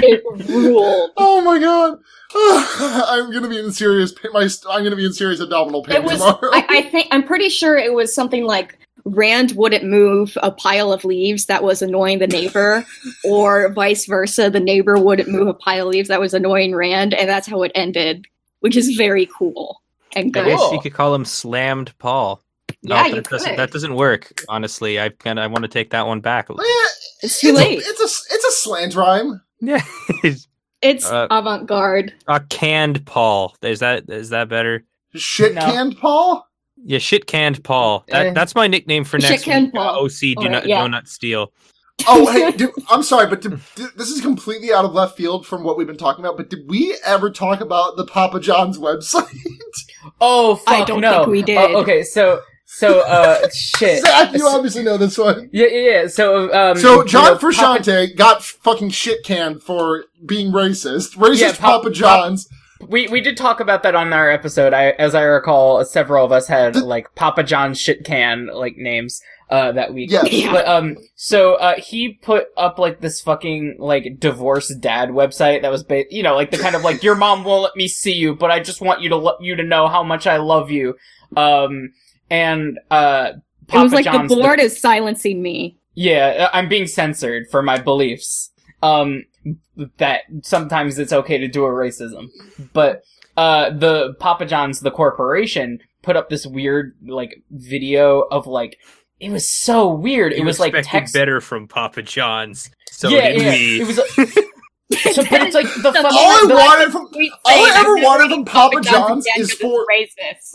it ruled. Oh my god. I'm gonna be in serious pa- my I'm gonna be in serious abdominal pain was. tomorrow. I, I think. I'm pretty sure it was something like Rand wouldn't move a pile of leaves that was annoying the neighbor, or vice versa. The neighbor wouldn't move a pile of leaves that was annoying Rand, and that's how it ended, which is very cool and I guess you could call him Slammed Paul. No, Yeah, that you doesn't, could. that doesn't work. Honestly, I kind of I want to take that one back. Eh, It's too it's late. A, it's a it's a slant rhyme. Yeah, It's Uh, avant garde. A canned Paul. Is that is that better? Shit No. canned Paul. Yeah, shit canned Paul. That, Eh. that's my nickname for next canned week. Uh, Paul. OC, do Alright, not, yeah. do not steal. Oh, hey, did, I'm sorry, but did, did- this is completely out of left field from what we've been talking about. But did we ever talk about the Papa John's website? Oh, fuck, I don't no. think we did. Oh, okay, so so uh, shit. Zach, you So- obviously know this one. yeah, yeah, yeah. So um, So you John know, Papa- got fucking shit canned for being racist. Racist Yeah, Pap- Papa John's. We we did talk about that on our episode. I, as I recall, several of us had like Papa John shit can like names uh that week. Yes. Yeah. But um, so uh, he put up like this fucking like divorced dad website that was, ba- you know, like the kind of like your mom won't let me see you, but I just want you to lo- you to know how much I love you. Um, and uh, Papa John's it was like John's the board is silencing me. yeah, uh, I'm being censored for my beliefs. Um, that sometimes it's okay to do a racism, but uh, the Papa John's, the corporation, put up this weird like video of like it was so weird. It You was like expected text. better from Papa John's. So yeah, did yeah. we. It was. so, but it's like the fucking. All I the- wanted from all I ever wanted from Papa John's is for racist.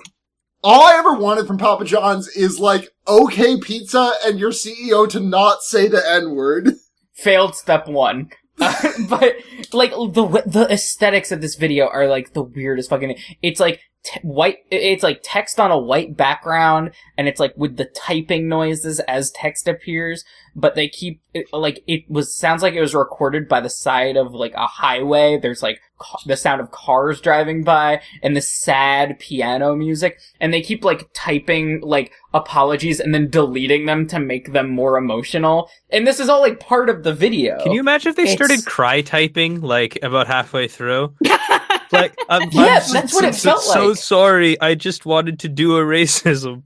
All I ever wanted from Papa John's is like okay pizza and your CEO to not say the N word. failed step one. But like the the aesthetics of this video are like the weirdest fucking. It's like t- white. It's like text on a white background, and it's like with the typing noises as text appears. But they keep it, like it was sounds like it was recorded by the side of like a highway. There's like ca- the sound of cars driving by and the sad piano music, and they keep like typing like apologies and then deleting them to make them more emotional. And this is all like part of the video. Can you imagine if they started cry typing like about halfway through? Like, I'm, Yeah, I'm s- that's what it s- felt So like. sorry, I just wanted to do a racism.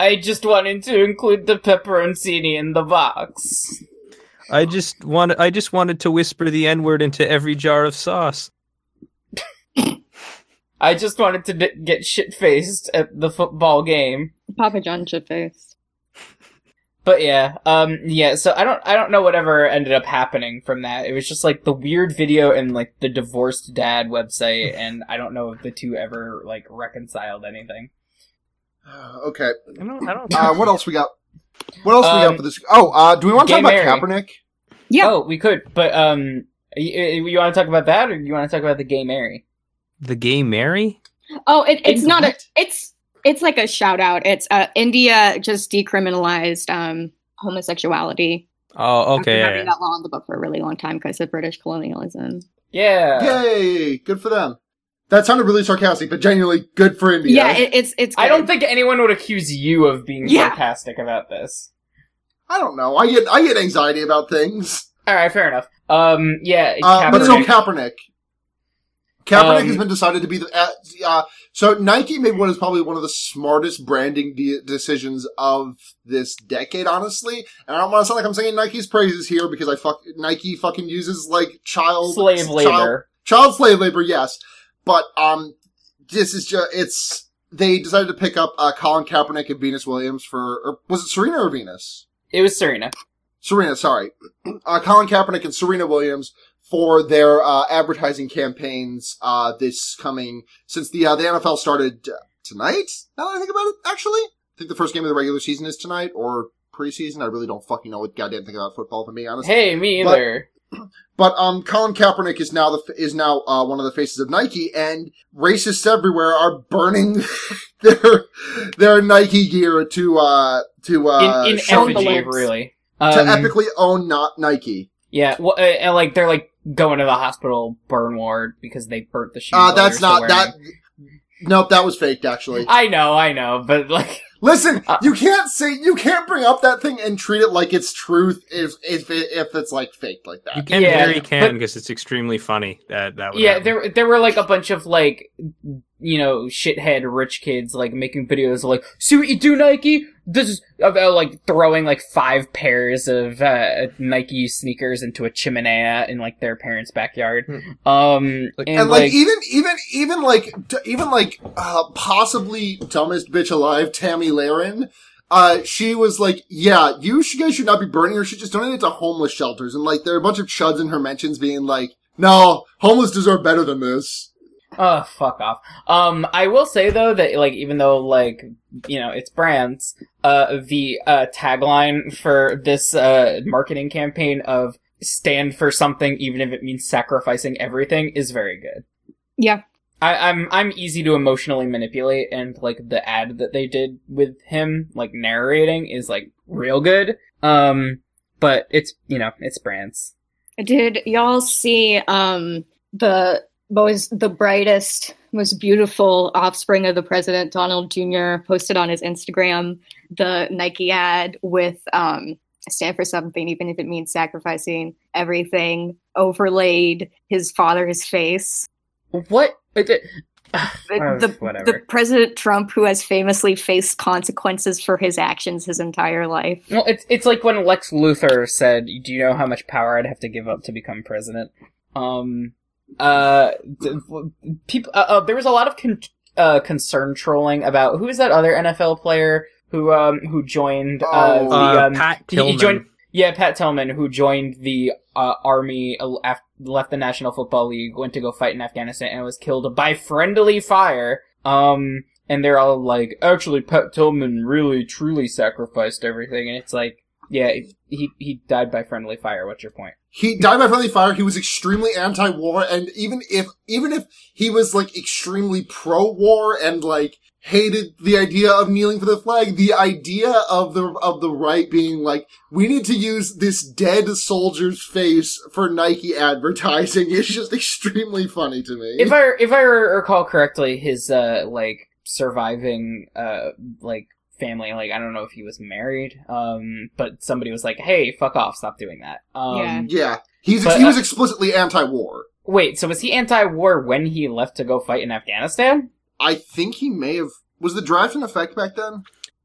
I just wanted to include the pepperoncini in the box. I just wanted, I just wanted to whisper the N word into every jar of sauce. I just wanted to d- get shit faced at the football game. Papa John shit faced. But yeah, um, yeah. So I don't, I don't know whatever ended up happening from that. It was just like the weird video and like the divorced dad website, and I don't know if the two ever like reconciled anything. okay. I don't, I don't. Uh, what else we got? What else we Um, got for this? Oh, uh, do we want to talk about Mary. Kaepernick? Yeah. Oh, we could, but um, you, you want to talk about that, or you want to talk about the gay Mary? the gay Mary? Oh, it, it's not a. It's it's like a shout out. It's uh, India just decriminalized um, homosexuality. Oh, After okay. yeah, having yeah. that law in the book for a really long time because of British colonialism. Yeah. Yay! Good for them. That sounded really sarcastic, but genuinely good for India. Yeah, it, it's it's. I don't think anyone would accuse you of being Yeah. sarcastic about this. I don't know. I get I get anxiety about things. All right, fair enough. Um, yeah, Uh, but so Kaepernick- Kaepernick. Kaepernick Um, has been decided to be the. Uh, uh, so Nike made what is probably one of the smartest branding de- decisions of this decade, honestly. And I don't want to sound like I'm saying Nike's praises here because I fuck Nike fucking uses like child slave child- labor. child slave labor, yes. But um, this is just it's they decided to pick up uh, Colin Kaepernick and Venus Williams for or was it Serena or Venus? It was Serena. Serena, sorry, uh, Colin Kaepernick and Serena Williams for their uh, advertising campaigns uh, this coming since the uh, the NFL started uh, tonight. Now that I think about it, actually, I think the first game of the regular season is tonight or preseason. I really don't fucking know what goddamn thing about football, if I'm being honest. Hey, me either. But um, Colin Kaepernick is now the is now uh, one of the faces of Nike, and racists everywhere are burning their their Nike gear to uh to uh in in effigy, really. to Um, epically own not Nike. yeah, well, uh, and like they're like going to the hospital burn ward because they burnt the shoes. Uh, that's they're not that. Nope, that was faked. Actually. I know, I know, but like, listen, Uh, you can't say you can't bring up that thing and treat it like it's truth if if if it's like faked like that. You that. can Yeah, very can because it's extremely funny. That that would yeah, happen. there there were like a bunch of like, you know, shithead rich kids like making videos like, see what you do, Nike. This is about like throwing like five pairs of uh, Nike sneakers into a chimenea in like their parents' backyard. Hmm. Um, Like- and, and like, like even even even like d- even like uh possibly dumbest bitch alive Tomi Lahren uh she was like yeah you sh- guys should not be burning your She just donate it to homeless shelters and like there are a bunch of chuds in her mentions being like no homeless deserve better than this Oh, fuck off. Um, I will say though that like even though like you know it's brands, uh, the uh tagline for this uh marketing campaign of stand for something even if it means sacrificing everything is very good. Yeah. I, I'm I'm easy to emotionally manipulate, and like the ad that they did with him, like narrating, is like real good. Um, but it's you know it's brands. Did y'all see um the was the brightest, most beautiful offspring of the president, Donald Jr., posted on his Instagram the Nike ad with um stand for something, even if it means sacrificing everything, overlaid his father's face. What? It, it- The, Oh, the, the President Trump, who has famously faced consequences for his actions his entire life. Well, it's it's like when Lex Luthor said, "Do you know how much power I'd have to give up to become president?" Um, uh, people. Uh, uh, there was a lot of con- uh, concern trolling about who is that other NFL player who um who joined uh, Oh. the Uh, um Pat he- he Tillman. joined- yeah Pat Tillman who joined the uh, army uh, af- left the National Football League went to go fight in Afghanistan and was killed by friendly fire. Um, and they're all like, actually, Pat Tillman really truly sacrificed everything, and it's like. Yeah, he he died by friendly fire. What's your point? He died by friendly fire. He was extremely anti-war, and even if even if he was like extremely pro-war and like hated the idea of kneeling for the flag, the idea of the of the right being like, we need to use this dead soldier's face for Nike advertising is just extremely funny to me. If I if I recall correctly, his uh like surviving uh like family like I don't know if he was married um but somebody was like hey fuck off stop doing that um Yeah. yeah, he's But, he was uh, explicitly anti-war. wait so was he anti-war when he left to go fight in Afghanistan I think he may have was the draft in effect back then.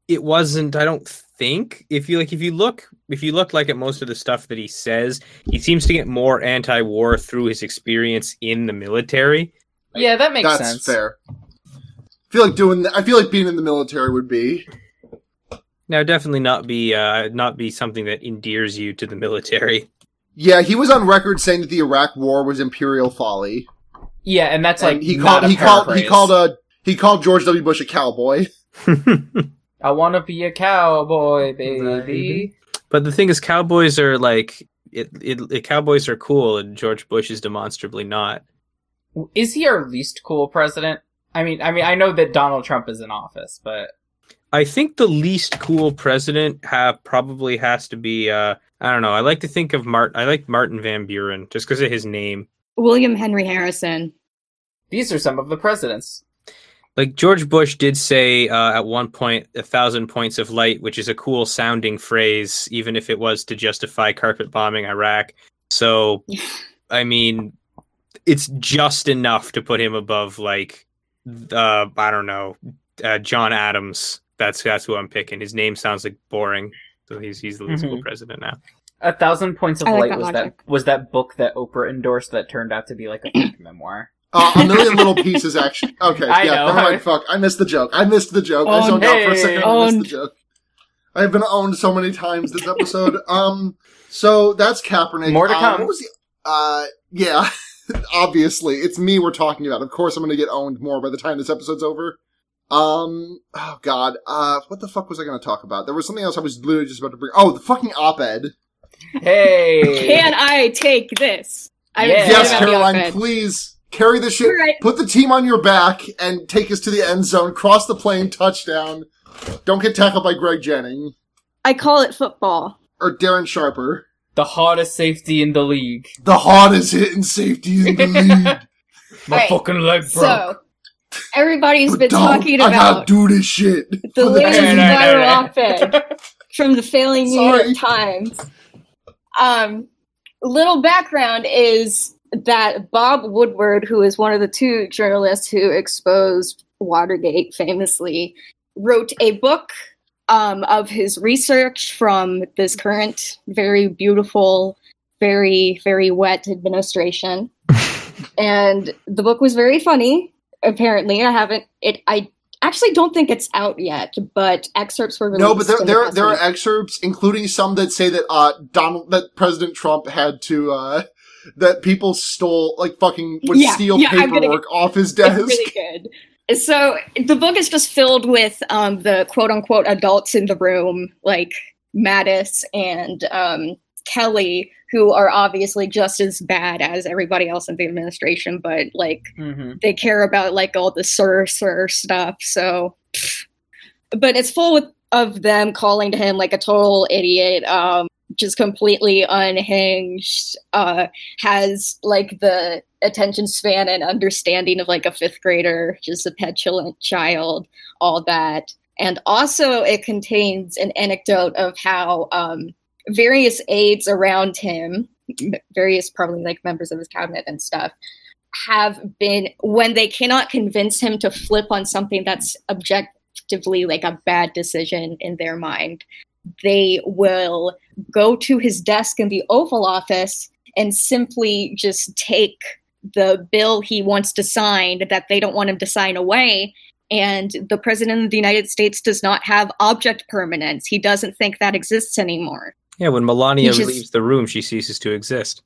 It wasn't. I don't think. If you like, if you look, if you look like at most of the stuff that he says, he seems to get more anti-war through his experience in the military. yeah that makes That's sense fair. I feel like doing. That, I feel like being in the military would be. Now, definitely not be uh, not be something that endears you to the military. Yeah, he was on record saying that the Iraq War was imperial folly. yeah and that's And like he not called a he called he called uh he called George W. Bush a cowboy. I want to be a cowboy baby Baby. but the thing is, cowboys are like it, it, it. Cowboys are cool, and George Bush is demonstrably not. is he our least cool president I mean I mean I know that Donald Trump is in office but I think the least cool president have probably has to be. Uh, I don't know. I like to think of Martin. I like Martin Van Buren just because of his name. William Henry Harrison. these are some of the presidents Like George Bush did say uh, at one point, a thousand points of light, which is a cool sounding phrase, even if it was to justify carpet bombing Iraq. So, I mean, it's just enough to put him above, like, uh, I don't know, uh, John Adams. That's that's who I'm picking. His name sounds like boring, so he's he's the least cool Mhm. president now. A Thousand Points of I like Light that was logic. that was that book that Oprah endorsed that turned out to be like a fake memoir. Uh, a million little pieces, actually. Okay, I yeah, know. never mind. Fuck, I missed the joke. I missed the joke. I Owned. zoned out for a second. Hey. I missed Owned. the joke. I've been owned so many times this episode. um, so that's Kaepernick. More to Um, come. what was the? Uh, yeah. Obviously, it's me we're talking about. Of course, I'm going to get owned more by the time this episode's over. Um, oh god, uh, what the fuck was I going to talk about? There was something else I was literally just about to bring. Oh, the fucking op-ed. Hey, Can I take this? I'm Yeah. Yes, Caroline, please carry the shit. All right. Put the team on your back and take us to the end zone. Cross the plane, touchdown. Don't get tackled by Greg Jennings I call it football. or Darren Sharper. the hottest safety in the league. The hottest hitting safety in the league. My Right. fucking leg broke. So, everybody's But been don't- talking I gotta about do this shit. the latest viral op-ed from the failing New Sorry. York Times. Um, little background is that Bob Woodward, who is one of the two journalists who exposed Watergate famously, wrote a book um, of his research from this current very beautiful, very, very wet administration. and the book was very funny, apparently. I haven't, it, I actually don't think it's out yet, but excerpts were released. No, but there the there there are excerpts, including some that say that uh Donald that President Trump had to uh that people stole like fucking would Yeah, steal yeah, I'm gonna paperwork off his desk. It's really good. So the book is just filled with um, the quote unquote adults in the room, like Mattis and um, Kelly, who are obviously just as bad as everybody else in the administration, but like hmm they care about like all the sir sir stuff. So, but it's full with of them calling to him like a total idiot, um, just completely unhinged. Uh, has like the attention span and understanding of like a fifth grader, just a petulant child, all that. And also, it contains an anecdote of how um, various aides around him, various probably like members of his cabinet and stuff, have been when they cannot convince him to flip on something that's objectively like a bad decision in their mind they will go to his desk in the oval office and simply just take the bill he wants to sign that they don't want him to sign away and the president of the united states does not have object permanence. He doesn't think that exists anymore Yeah, when Melania just- leaves the room, she ceases to exist.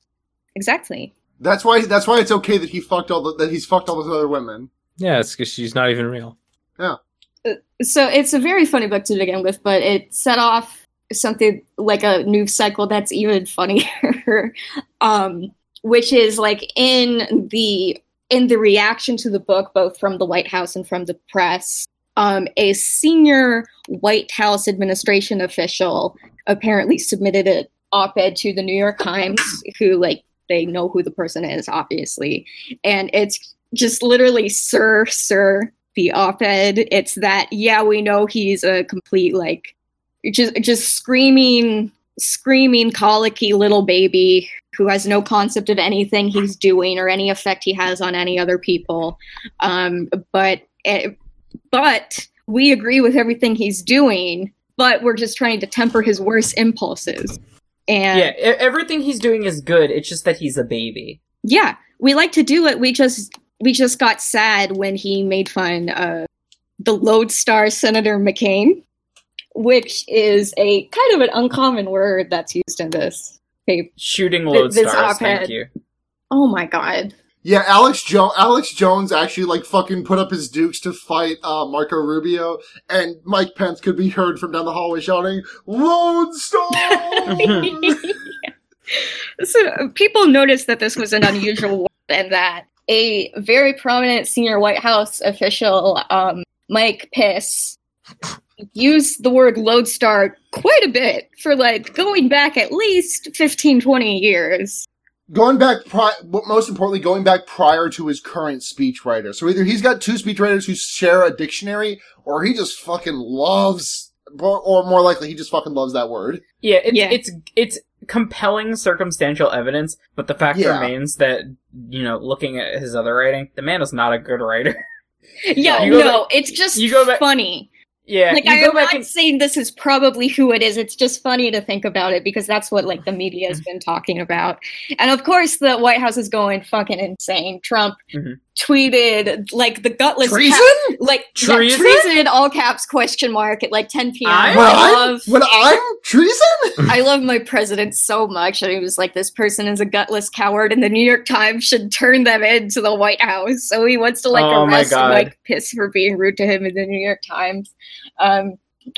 exactly That's why that's why it's okay that he fucked all the, that he's fucked all those other women. Yeah, it's because she's not even real. Yeah. So it's a very funny book to begin with, but it set off something like a news cycle that's even funnier, um, which is like in the in the reaction to the book, both from the White House and from the press. Um, a senior White House administration official apparently submitted an op-ed to the New York Times, who like they know who the person is, obviously, and it's just literally sir sir the op-ed. It's that yeah we know he's a complete like just just screaming screaming colicky little baby who has no concept of anything he's doing or any effect he has on any other people. Um but eh, but we agree with everything he's doing but we're just trying to temper his worst impulses and Yeah, everything he's doing is good. It's just that he's a baby. yeah we like to do it we just we just got sad when he made fun of the lodestar senator mccain which is a kind of an uncommon word that's used in this paper Shooting Th- this lodestars. Thank op-ed. you. oh my god Yeah, Alex jo- Alex Jones actually like fucking put up his dukes to fight uh, Marco Rubio, and Mike Pence could be heard from down the hallway shouting, "Lone Star!" so people noticed that this was an unusual word and that a very prominent senior white house official um, mike piss used the word lodestar quite a bit for like going back at least 15 20 years going back, pri- but most importantly, going back prior to his current speechwriter. So either he's got two speechwriters who share a dictionary, or he just fucking loves, or more likely, he just fucking loves that word. Yeah, it's Yeah. it's it's compelling circumstantial evidence, but the fact Yeah. remains that you know, looking at his other writing, the man is not a good writer. yeah You go no it's just you go back- funny yeah, like i'm not and saying this is probably who it is. It's just funny to think about it because that's what like the media has been talking about. And of course the white house is going fucking insane. Trump Mhm. Tweeted like the gutless Treason? cap- like yeah, Treason? treason in all caps question mark at like 10 p.m I- i, When I'm, love when I'm treason? I love my president so much. And he was like, this person is a gutless coward, and the New York Times should turn them into the White House. So he wants to like Oh arrest God. Mike Piss for being rude to him in the New York Times. Um,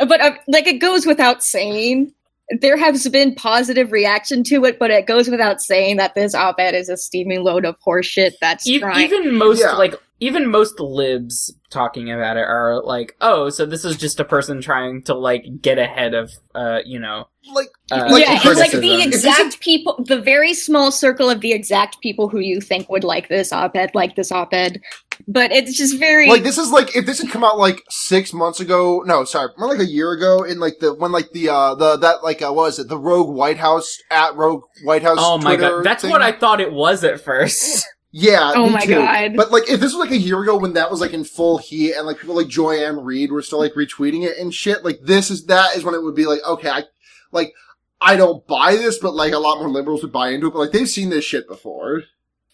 but uh, like, it goes without saying. There has been positive reaction to it, but it goes without saying that this op-ed is a steaming load of horseshit that's E- trying. even most Yeah. like even most libs talking about it are like, oh, so this is just a person trying to like get ahead of, uh, you know, Like, uh, Like, yeah, if it's like the If this exact people, the very small circle of the exact people who you think would like this op-ed, like this op-ed. But it's just very like this is like if this had come out like six months ago. No, sorry, more like a year ago. In like the when like the uh the that like uh, what was it the Rogue White House at Rogue White House. oh my Twitter god, that's thing? what I thought it was at first. Yeah. Oh me my too. God. But like, if this was like a year ago when that was like in full heat and like people like Joy Joy-Ann Reid were still like retweeting it and shit, like this is that is when it would be like, okay, I like I don't buy this, but like a lot more liberals would buy into it. But like they've seen this shit before.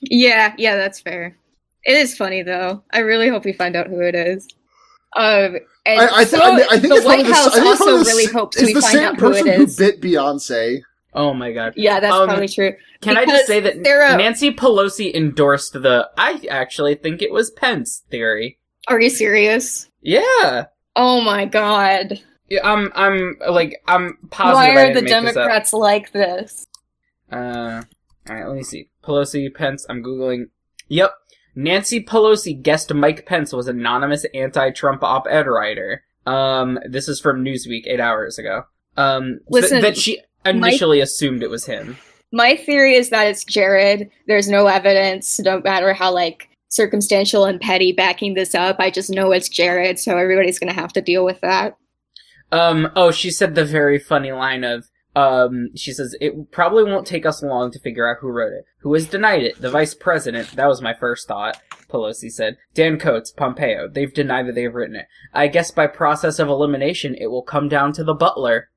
yeah, yeah, that's fair. It is funny though. I really hope we find out who it is. Um, and I, I, th- so I, I think the White probably House the, I think it's also probably the, really s- hopes it's we the find same out who person it who is. bit Beyonce. Oh my god. Yeah, that's Um, probably true. Can I just say that Sarah- Nancy Pelosi endorsed the I actually think it was Pence theory. Are you serious? Yeah. Oh my god! Yeah, I'm I'm like I'm positive Why I are didn't the make this. Democrats like this? Uh, all right, let me see. Pelosi, Pence. I'm googling. Yep, Nancy Pelosi guessed Mike Pence was anonymous anti-Trump op-ed writer. Um, this is from Newsweek eight hours ago. Um, Listen, that she initially assumed it was him. My theory is that it's Jared. There's no evidence, no matter how like circumstantial and petty backing this up. I just know it's Jared, so everybody's gonna have to deal with that. Um, oh, she said the very funny line of, um, she says, it probably won't take us long to figure out who wrote it. Who has denied it? The vice president. That was my first thought. Pelosi said. Dan Coats, Pompeo. They've denied that they've written it. I guess by process of elimination, it will come down to the butler.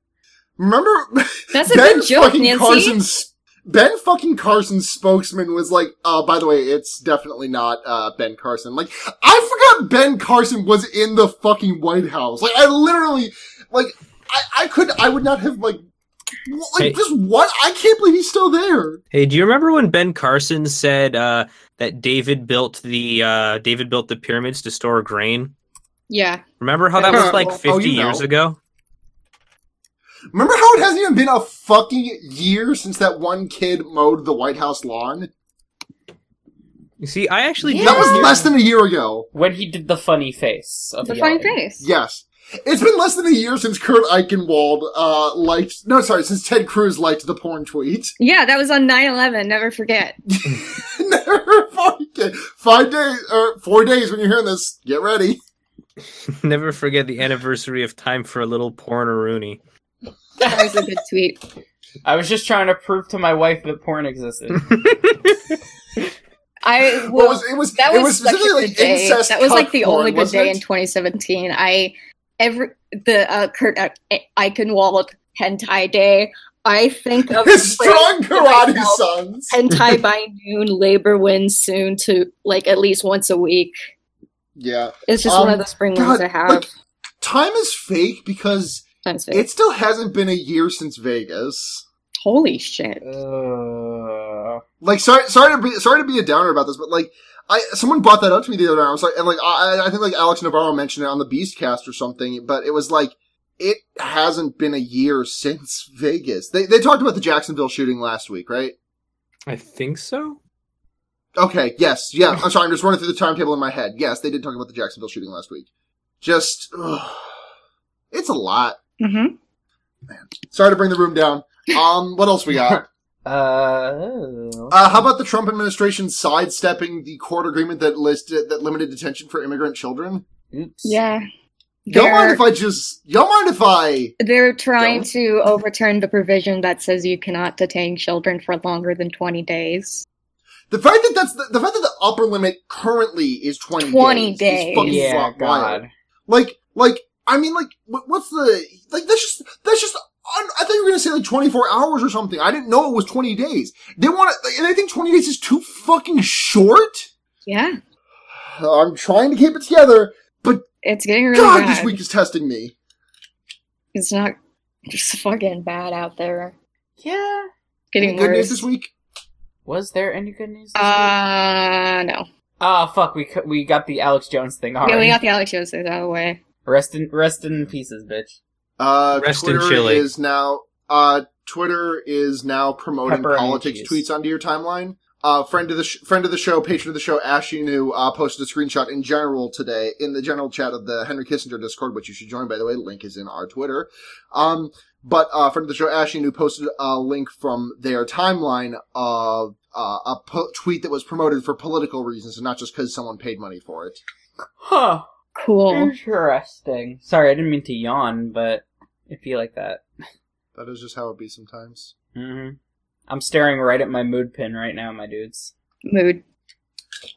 Remember That's a Ben good joke, fucking Nancy. Carson's Ben fucking Carson's spokesman was like, uh, by the way, it's definitely not, uh, Ben Carson. Like, I forgot Ben Carson was in the fucking White House. Like, I literally, like, I, I could, I would not have, like, wh- like, Hey. just what? I can't believe he's still there. Hey, do you remember when Ben Carson said uh, that David built the uh, David built the pyramids to store grain? Yeah. Remember how that was like Oh, 50 you know. years ago? Remember how it hasn't even been a fucking year since that one kid mowed the White House lawn? You see, I actually Yeah. That was less than a year ago. When he did the funny face of The funny face. Yes. It's been less than a year since Kurt Eichenwald, uh, liked, no, sorry, since Ted Cruz liked the porn tweet. Yeah, that was on 9-11, never forget. Never forget. Five days, or four days when you're hearing this, get ready. never forget the anniversary of Time for a Little Porn-a-Rooney. That was a good tweet. I was just trying to prove to my wife that porn existed. I Well, will, it was, it was, that it was, was specifically good day. incest That was like the only good day it? in 2017. I every the uh, Kurt I- Eichenwald hentai day. I think of His strong karate myself, sons. hentai by noon. Labor wins soon to like at least once a week. Yeah. It's just Um, one of the spring God, ones I have. like, time is fake because Times fake. it still hasn't been a year since Vegas. Holy shit! Uh, Like, sorry, sorry to be, sorry to be a downer about this, but like, I, someone brought that up to me the other day. I was like, and like, I, I think like Alex Navarro mentioned it on the Beastcast or something, but it was like, it hasn't been a year since Vegas. They, they talked about the Jacksonville shooting last week, right? I think so. Okay, yes, yeah, I'm sorry, I'm just running through the timetable in my head. Yes, they did talk about the Jacksonville shooting last week. Just, ugh, it's a lot. Mm-hmm. Man, sorry to bring the room down. Um, what else we got? uh, Uh, how about the Trump administration sidestepping the court agreement that listed that limited detention for immigrant children? oops. Yeah, Y'all mind if I just? Y'all mind if I? they're trying Don't. to overturn the provision that says you cannot detain children for longer than 20 days. The fact that that's the, the fact that the upper limit currently is twenty 20 days, is days. fucking Yeah, wild. God. Like, like I mean, like, what's the like? That's just that's just. I I thought you were gonna say like twenty four hours or something. I didn't know it was twenty days. They want to, and I think twenty days is too fucking short. Yeah, I'm trying to keep it together, but it's getting really God, bad. this week is testing me. It's not just fucking bad out there. Yeah. Getting Any good news this week? Was there any good news? This week? Uh, no. Ah, fuck. We cu- we got the Alex Jones thing already. Yeah, we got the Alex Jones thing out of the way. rest in rest in pieces, bitch. Uh, Rest in Twitter Chile. is now, uh, Twitter is now promoting Pepperoni politics cheese. tweets onto your timeline. Uh, friend of the sh- friend of the show, patron of the show, Ashley New, uh, posted a screenshot in general today in the general chat of the Henry Kissinger Discord, which you should join, by the way. The link is in our Twitter. Um, but, uh, friend of the show, Ashley New posted a link from their timeline of, uh, a po- tweet that was promoted for political reasons and not just because someone paid money for it. Huh. Cool. Interesting. Sorry, I didn't mean to yawn, but it be like that. That is just how it be sometimes. hmm I'm staring right at my mood pin right now, my dudes. Mood.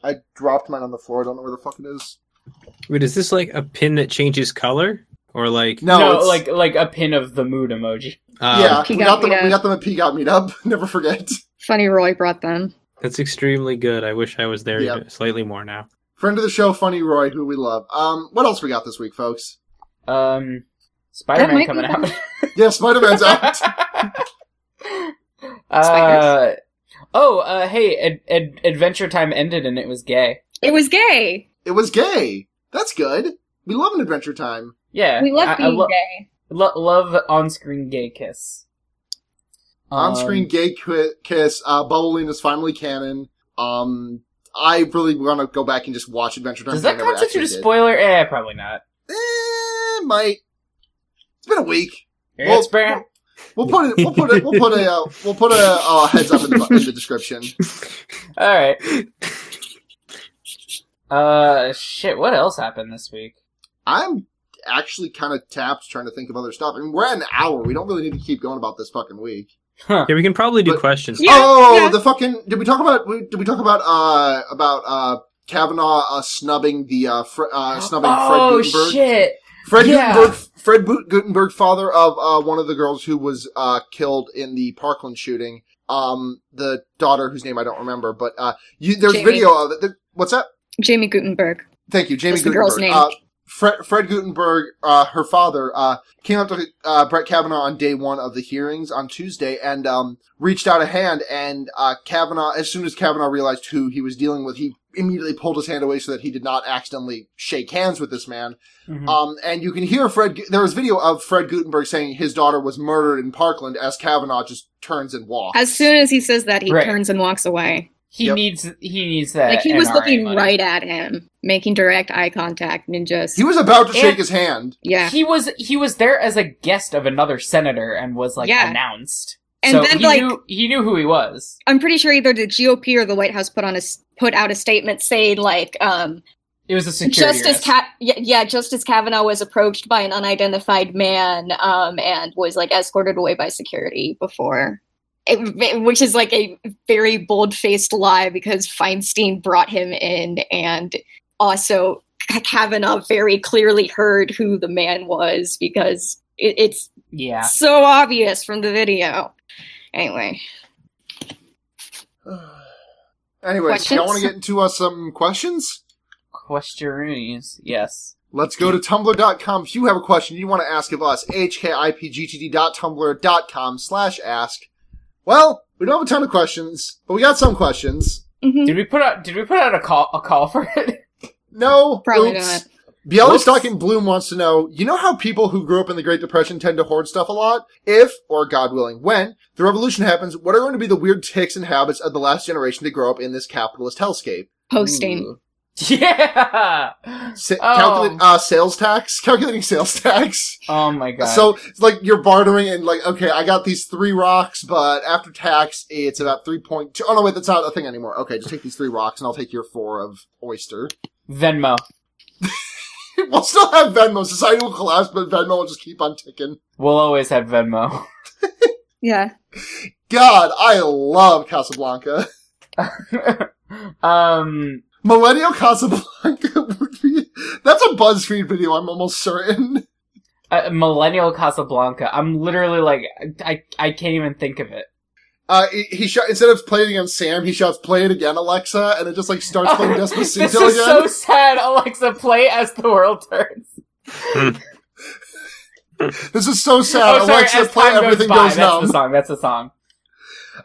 I dropped mine on the floor. I don't know where the fuck it is. Wait, is this like a pin that changes color, or like? No, No, it's- like like a pin of the mood emoji. um, yeah, we got them. We got them at Peacock Meetup. Never forget. Funny Roy brought them. that's extremely good. I wish I was there Yeah. even- slightly more now. Friend of the show, Funny Roy, who we love. Um, what else we got this week, folks? Um, Spider Man coming out. Yeah, Spider Man's out. uh, oh, uh, hey, ad- ad- Adventure Time ended and it was gay. It was gay. it was gay. That's good. We love an Adventure Time. Yeah, We love I- I being lo- gay. lo- love on-screen gay kiss. On-screen Um, gay qui- kiss. Uh, Bubbline is finally canon. Um, I really want to go back and just watch Adventure Time. Does 'cause I that never constitute a actually did. spoiler? Eh, probably not. Eh, might. It's been a week. Yeah, it's bad. We'll put it. We'll put it. We'll put a. Uh, we'll put a uh, heads up in the, in the description. All right. Uh, shit. What else happened this week? I'm actually kind of tapped trying to think of other stuff. I mean, we're at an hour. We don't really need to keep going about this fucking week. Huh. Yeah, we can probably do But- questions. Yeah, oh, yeah. the fucking. Did we talk about? we- Did we talk about? Uh, about uh, Kavanaugh uh, snubbing the uh, fr- uh snubbing oh Fred Guttenberg. shit! Fred Yeah. Guttenberg. Fred Guttenberg, father of uh one of the girls who was uh killed in the Parkland shooting. Um, the daughter whose name I don't remember, but uh, you there's Jaime. video of it. What's that? Jaime Guttenberg. Thank you, Jaime That's the Guttenberg. girl's name. Fred, Fred Guttenberg, uh, her father, uh, came up to uh, Brett Kavanaugh on day one of the hearings on Tuesday and um, reached out a hand. And uh, Kavanaugh, as soon as Kavanaugh realized who he was dealing with, he immediately pulled his hand away so that he did not accidentally shake hands with this man. Mhm. Um, and you can hear Fred. There was video of Fred Guttenberg saying his daughter was murdered in Parkland as Kavanaugh just turns and walks. As soon as he says that, he Right. turns and walks away. He Yep. needs he needs that. Like he was NRA looking money. right at him, making direct eye contact, and just he was about to shake his hand. yeah. He was he was there as a guest of another senator and was like Yeah. announced. And so then, he like- knew he knew who he was. I'm pretty sure either the GOP or the White House put on a put out a statement saying like um It was a security just as. Ka- yeah, yeah, just as Kavanaugh was approached by an unidentified man um and was like escorted away by security before. It, which is like a very bold faced lie because Feinstein brought him in and also Kavanaugh very clearly heard who the man was because it, it's yeah. so obvious from the video. Anyway, Anyways, Questions? I want to get into uh, some questions. Questioneries. Yes. Let's go to tumblr.com. If you have a question you want to ask of us, hkipgtd.tumblr.com slash ask. Well, we don't have a ton of questions, but we got some questions. Mhm. Did we put out did we put out a call a call for it? No, Probably oops. not. Bialystock in Bloom wants to know, you know how people who grew up in the Great Depression tend to hoard stuff a lot? If, or God willing, when, the revolution happens, what are going to be the weird ticks and habits of the last generation to grow up in this capitalist hellscape? posting. Ooh. Yeah. Sa- Oh. calculate, uh, sales tax? Calculating sales tax? Oh my god. So, it's like, you're bartering and like, okay, I got these three rocks, but after tax, it's about 3.2. Oh no, wait, that's not a thing anymore. Okay, just take these three rocks and I'll take your four of oyster. Venmo. we'll still have Venmo. Society will collapse, but Venmo will just keep on ticking. We'll always have Venmo. Yeah. God, I love Casablanca. um Millennial Casablanca would be. That's a BuzzFeed video, I'm almost certain. uh, Millennial Casablanca. I'm literally like I I can't even think of it. Uh, he, he shot, instead of playing against Sam, he shouts, play it again, Alexa, and it just like starts playing Despacito this is again. so sad. Alexa, play as the world turns. This is so sad. oh, sorry. Alexa, play time Everything goes by, Goes that's Numb. the song. That's the song.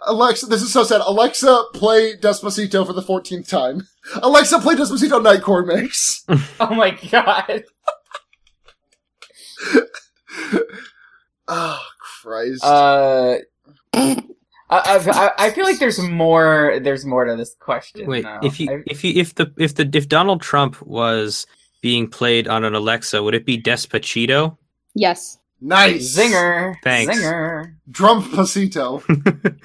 Alexa, this is so sad. Alexa, play Despacito for the 14th time. Alexa, play Despacito Nightcore Mix. Oh my god. oh, Christ. Uh. I, I, I feel like there's more. There's more to this question. Wait, though. if you I- if you if the if the if Donald Trump was being played on an Alexa, would it be Despacito? Yes. Nice. zinger, Thanks. zinger, Drumpacito.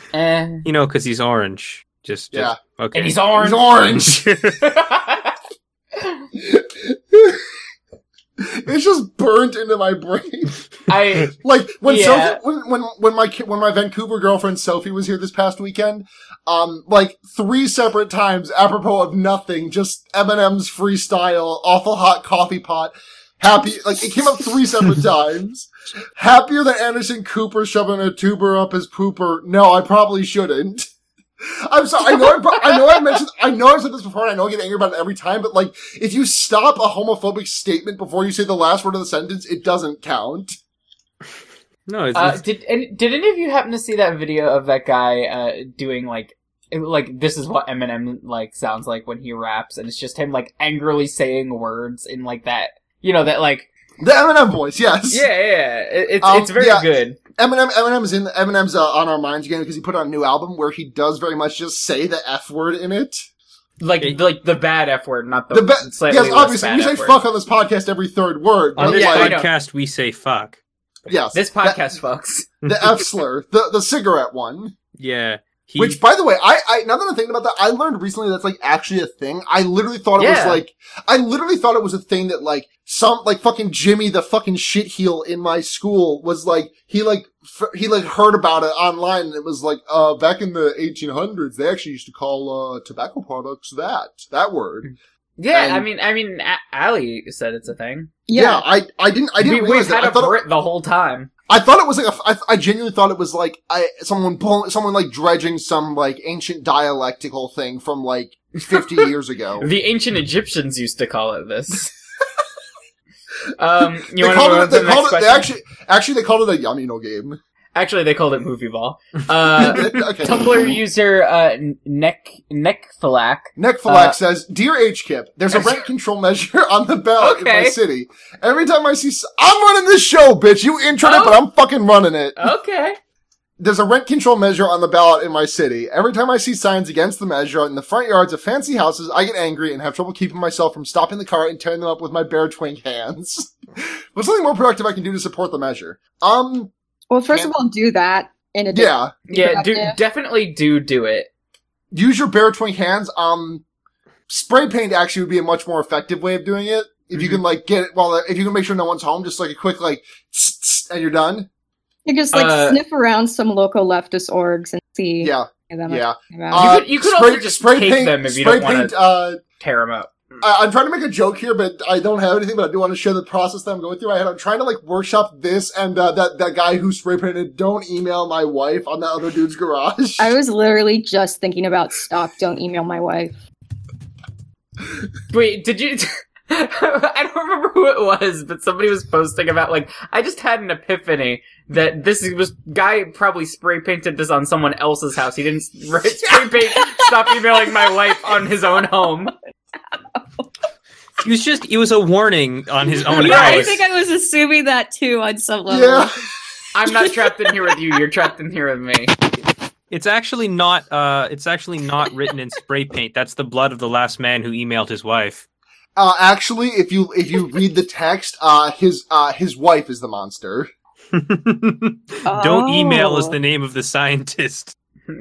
eh. You know, because he's orange. Just, Yeah. okay. and he's orange. He's orange. it's just burnt into my brain. I Like when Yeah. Sophie, when when when my when my Vancouver girlfriend Sophie was here this past weekend, um, like three separate times, apropos of nothing, just Eminem's freestyle, awful hot coffee pot. Happy, like it came up three separate times. Happier than Anderson Cooper shoving a tuber up his pooper. No, I probably shouldn't. I'm sorry. I know. I, I know. I mentioned. I know I've said this before. and I know I get angry about it every time. But like, if you stop a homophobic statement before you say the last word of the sentence, it doesn't count. no, it's, uh, it's- did and, did any of you happen to see that video of that guy uh, doing like like this is what Eminem like sounds like when he raps, and it's just him like angrily saying words in like that you know that like The Eminem voice, yes. yeah yeah it, it's Um, it's very yeah. good. Eminem. Eminem's in. Eminem's uh, on our minds again because he put out a new album where he does very much just say the f word in it. Like like the bad f word, not the, The ba- slightly yes, obviously bad we say F word. fuck on this podcast every third word. on this like, podcast we say fuck. yes, This podcast fucks. the, the f slur, the the cigarette one. Yeah. He, Which, by the way, I, I now that I'm thinking about that, I learned recently that's like actually a thing. I literally thought it Yeah. was like, I literally thought it was a thing that like some like fucking Jimmy, the fucking shit heel in my school, was like he like f- he like heard about it online, and it was like, uh, back in the 1800s, they actually used to call uh tobacco products that that word. Yeah, And- I mean, I mean, A- Ali said it's a thing. Yeah, I I didn't I didn't we, realize we've that. had I a thought, it, Brit the whole time. I thought it was like a, I, I genuinely thought it was like I someone pulling someone like dredging some like ancient dialectical thing from like 50 years ago. The ancient Egyptians used to call it this. Um, you they want to called move on it. to They the next called it. They actually, actually, they called it a Yamino game. Actually, they called it movie ball. Uh, okay. Tumblr user uh, neck neckfalac. Neckfalac Uh, says, "Dear HKIP, there's a rent control measure on the ballot in my city. Every time I see, s- I'm running this show, bitch. You introed it, Oh. but I'm fucking running it. Okay. There's a rent control measure on the ballot in my city. Every time I see signs against the measure in the front yards of fancy houses, I get angry and have trouble keeping myself from stopping the car and tearing them up with my bare twink hands. What's something more productive I can do to support the measure? Um, Well, first of all, do that in a yeah, Yeah, do definitely do do it. use your bare twink hands. Um, spray paint actually would be a much more effective way of doing it. If you Mhm. can like get it, well, if you can make sure no one's home, just like a quick like, tss, tss, and you're done. You just like Uh, sniff around some local leftist orgs and see. Yeah, what yeah. talking about. Uh, could- you could also just take them if you don't wanna- Uh, Tear them up. I, I'm trying to make a joke here, but I don't have anything. But I do want to share the process that I'm going through. I had, I'm trying to like workshop this and uh, that that guy who spray painted. Don't email my wife on that other dude's garage. I was literally just thinking about stop. Don't email my wife. Wait, did you? I don't remember who it was, but somebody was posting about like I just had an epiphany that this was guy probably spray painted this on someone else's house. He didn't spray paint. Stop emailing my wife on his own home. He was just it was a warning on his own Yeah, I think I was assuming that too on some level. yeah, I'm not trapped in here with you. You're trapped in here with me. It's actually not uh it's actually not written in spray paint. That's the blood of the last man who emailed his wife. uh, actually, if you if you read the text, uh, his uh, his wife is the monster. Don't email is the name of the scientist.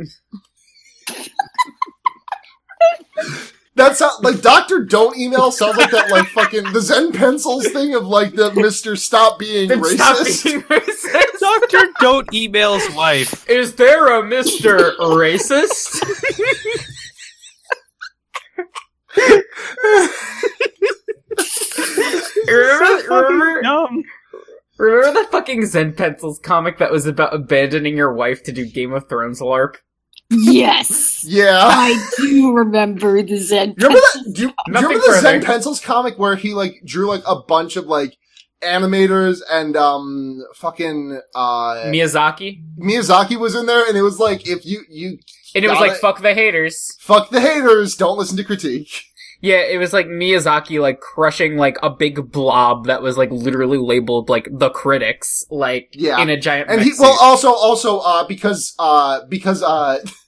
That's how, like Doctor Don't email sounds like that like fucking the Zen pencils thing of like the Mister Stop being Then Stop racist. being racist. Doctor don't email's wife. Is there a Mister Racist? remember, remember, Dumb. remember the fucking Zen Pencils comic that was about abandoning your wife to do Game of Thrones LARP? Yes, Yeah. I do remember the Zen. Remember that? Do you, do you remember the Zen. Pencils comic where he like drew like a bunch of like animators and um fucking uh Miyazaki? Miyazaki was in there and it was like if you you And it was like, it. fuck the haters. fuck the haters, don't listen to critique. Yeah, it was like Miyazaki like crushing like a big blob that was like literally labeled like the critics, like Yeah. in a giant And mech he well also also uh because uh because uh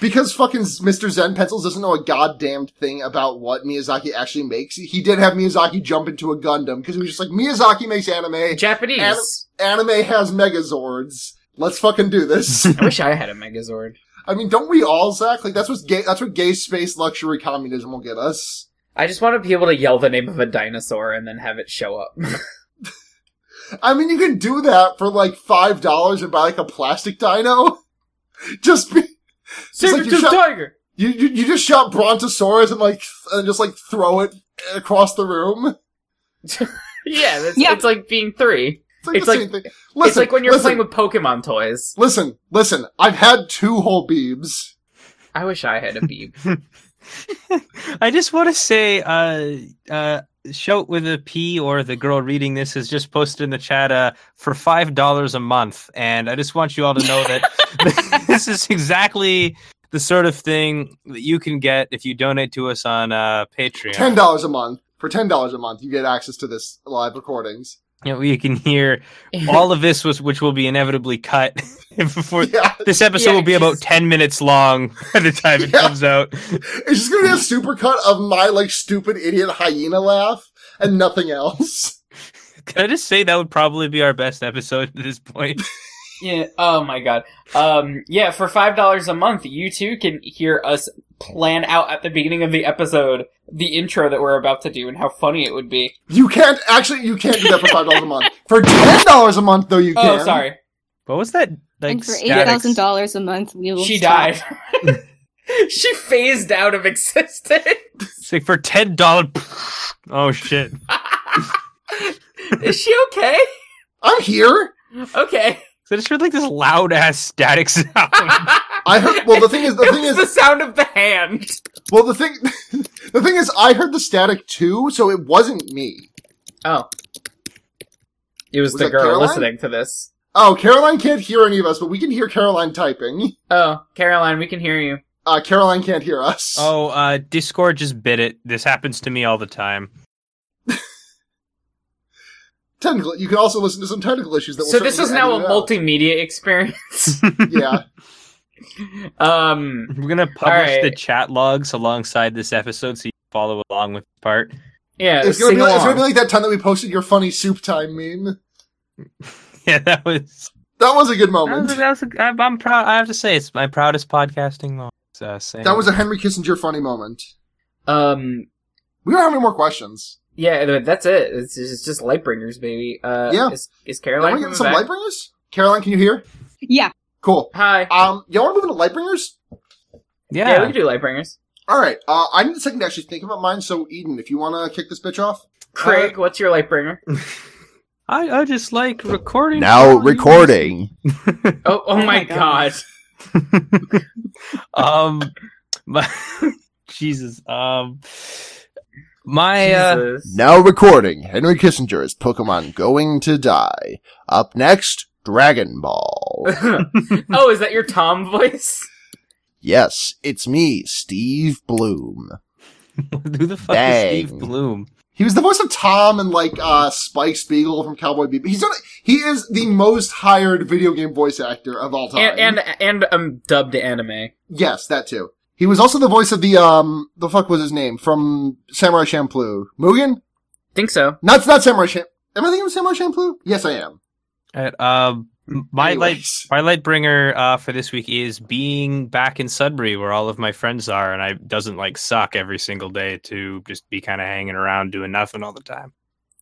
because fucking Mr. Zen Pencils doesn't know a goddamn thing about what Miyazaki actually makes. He did have Miyazaki jump into a Gundam because he was just like Miyazaki makes anime. Japanese. Anime has Megazords. Let's fucking do this. I wish I had a Megazord. I mean, don't we all, Zach? Like that's what's gay. That's what gay space luxury communism will get us. I just want to be able to yell the name of a dinosaur and then have it show up. I mean, you can do that for like five dollars and buy like a plastic dino. Just be, Save like it you to the shot- tiger! you, you you just shot Brontosaurus and like and just like throw it across the room. Yeah, that's, Yeah. it's like being three. It's like It's like- thing. Listen, it's like when you're listen, playing with Pokemon toys. Listen, listen. I've had two whole beebs. I wish I had a beeb. I just want to say, uh, uh, Shout with a P or the girl reading this has just posted in the chat uh, for five dollars a month, and I just want you all to know that this is exactly the sort of thing that you can get if you donate to us on uh, Patreon. Ten dollars a month. For ten dollars a month, you get access to this live recordings. You, know, you can hear all of this, was, which will be inevitably cut before Yeah, this episode Yeah, will be about ten minutes long by the time it Yeah. comes out. it's just gonna be a supercut of my like stupid idiot hyena laugh and nothing else. Can I just say that would probably be our best episode at this point? Yeah. Oh my god. Um. Yeah. For five dollars a month, you too can hear us plan out at the beginning of the episode the intro that we're about to do and how funny it would be. You can't actually. You can't do that for five dollars a month. For ten dollars a month, though, you can. Oh, sorry. What was that? Like and for eight thousand dollars a month, we will. She stop. died. she phased out of existence. It's like for ten dollars. Oh shit! Is she okay? I'm here. Okay. So I just heard like this loud ass static sound. I heard. Well, the thing is, the it thing was is, the sound of the hand. well, the thing, the thing is, I heard the static too, so it wasn't me. Oh. It was, Was the girl Caroline? listening to this. Oh, Caroline can't hear any of us, but we can hear Caroline typing. Oh, Caroline, we can hear you. Uh, Caroline can't hear us. Oh, uh, Discord just bit it. This happens to me all the time. Technical. You can also listen to some technical issues that. Will So this is now a out. multimedia experience. Yeah. um, We're gonna publish the chat logs alongside this episode, so you can follow along with the part. yeah, It's gonna, be like, it's gonna be like that time that we posted your funny soup time meme. Yeah, that was. That was a good That moment. was, that was a, I'm, I'm proud. I have to say, it's my proudest podcasting moment. Uh, That was a Henry Kissinger funny moment. um, We don't have any more questions. Yeah, that's it. It's, it's just Lightbringers, baby. Uh, Yeah. Is, is Now Caroline we coming some back? Lightbringers? Caroline, can you hear? Yeah. Cool. Hi. Um, y'all want to move into Lightbringers? Yeah. yeah. we can do Lightbringers. All right. Uh, I need a second to actually think about mine. So, Eden, if you want to kick this bitch off, Craig, what's your Lightbringer? I, I just like recording. Now recording. Oh, oh, my, my god. God. um, my, Jesus. Um, my uh, Now recording. Henry Kissinger's Pokemon going to die. Up next, Dragon Ball. oh, is that your Tom voice? yes, it's me, Steve Blum. who the fuck Dang. is Steve Blum? he was the voice of Tom and like uh, Spike Spiegel from Cowboy Bebop. He's done, he is the most hired video game voice actor of all time. And and and um dubbed anime. yes, that too. He was also the voice of the um, the fuck was his name from Samurai Champloo? Mugen? Think so. Not not Samurai Champ. Am I thinking of Samurai Champloo? Yes, I am. Uh, um, my light, my light bringer uh, for this week is being back in Sudbury, where all of my friends are, and I doesn't like suck every single day to just be kind of hanging around doing nothing all the time.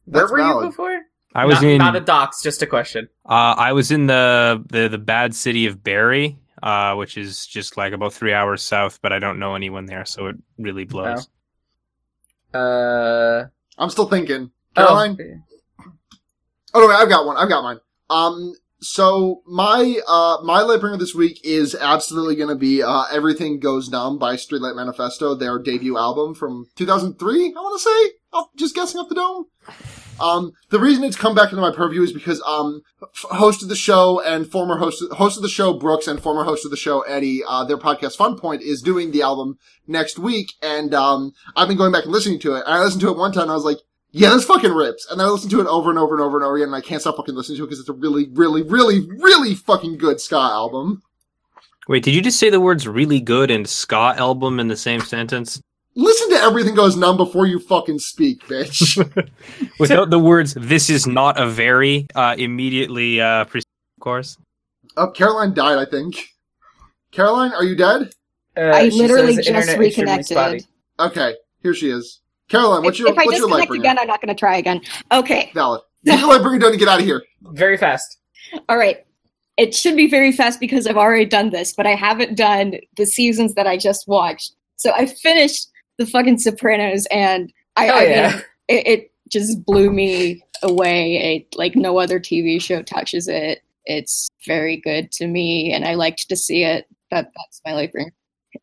Where That's were valid. you before? I was not, in not a docs, just a question. Uh, I was in the, the the bad city of Barrie, uh, which is just like about three hours south, but I don't know anyone there, so it really blows. Uh, I'm still thinking. Caroline? Oh, Oh no, wait, I've got one. I've got mine. Um, so my uh my light bringer this week is absolutely going to be uh "Everything Goes Numb" by Streetlight Manifesto, their debut album from 2003. I want to say, oh, just guessing off the dome. Um, the reason it's come back into my purview is because um, f- host of the show and former host host of the show Brooks and former host of the show Eddie, uh, their podcast Fun Point is doing the album next week, and um, I've been going back and listening to it. And I listened to it one time, and I was like. Yeah, this fucking rips. And then I listened to it over and over and over and over again, and I can't stop fucking listening to it because it's a really, really, really, really fucking good ska album. Wait, did you just say the words "really good" and "ska album" in the same sentence Listen to Everything Goes Numb before you fucking speak, bitch. without the words "this is not a very" uh, immediately uh, preceding, of course? oh, Caroline died, I think. Caroline, are you dead? uh, I literally just internet extremely spotty. reconnected. Okay, here she is. Caroline, what's if, your, if I what's your light disconnect bringer? again, I'm not going to try again. Okay. Valid. Get your light bringer done and get out of here. Very fast. All right. It should be very fast because I've already done this, but I haven't done the seasons that I just watched. So I finished the fucking Sopranos, and I, Hell I yeah. mean, it, it just blew me away. It, like no other TV show touches it. It's very good to me, and I liked to see it. That that's my life bringer.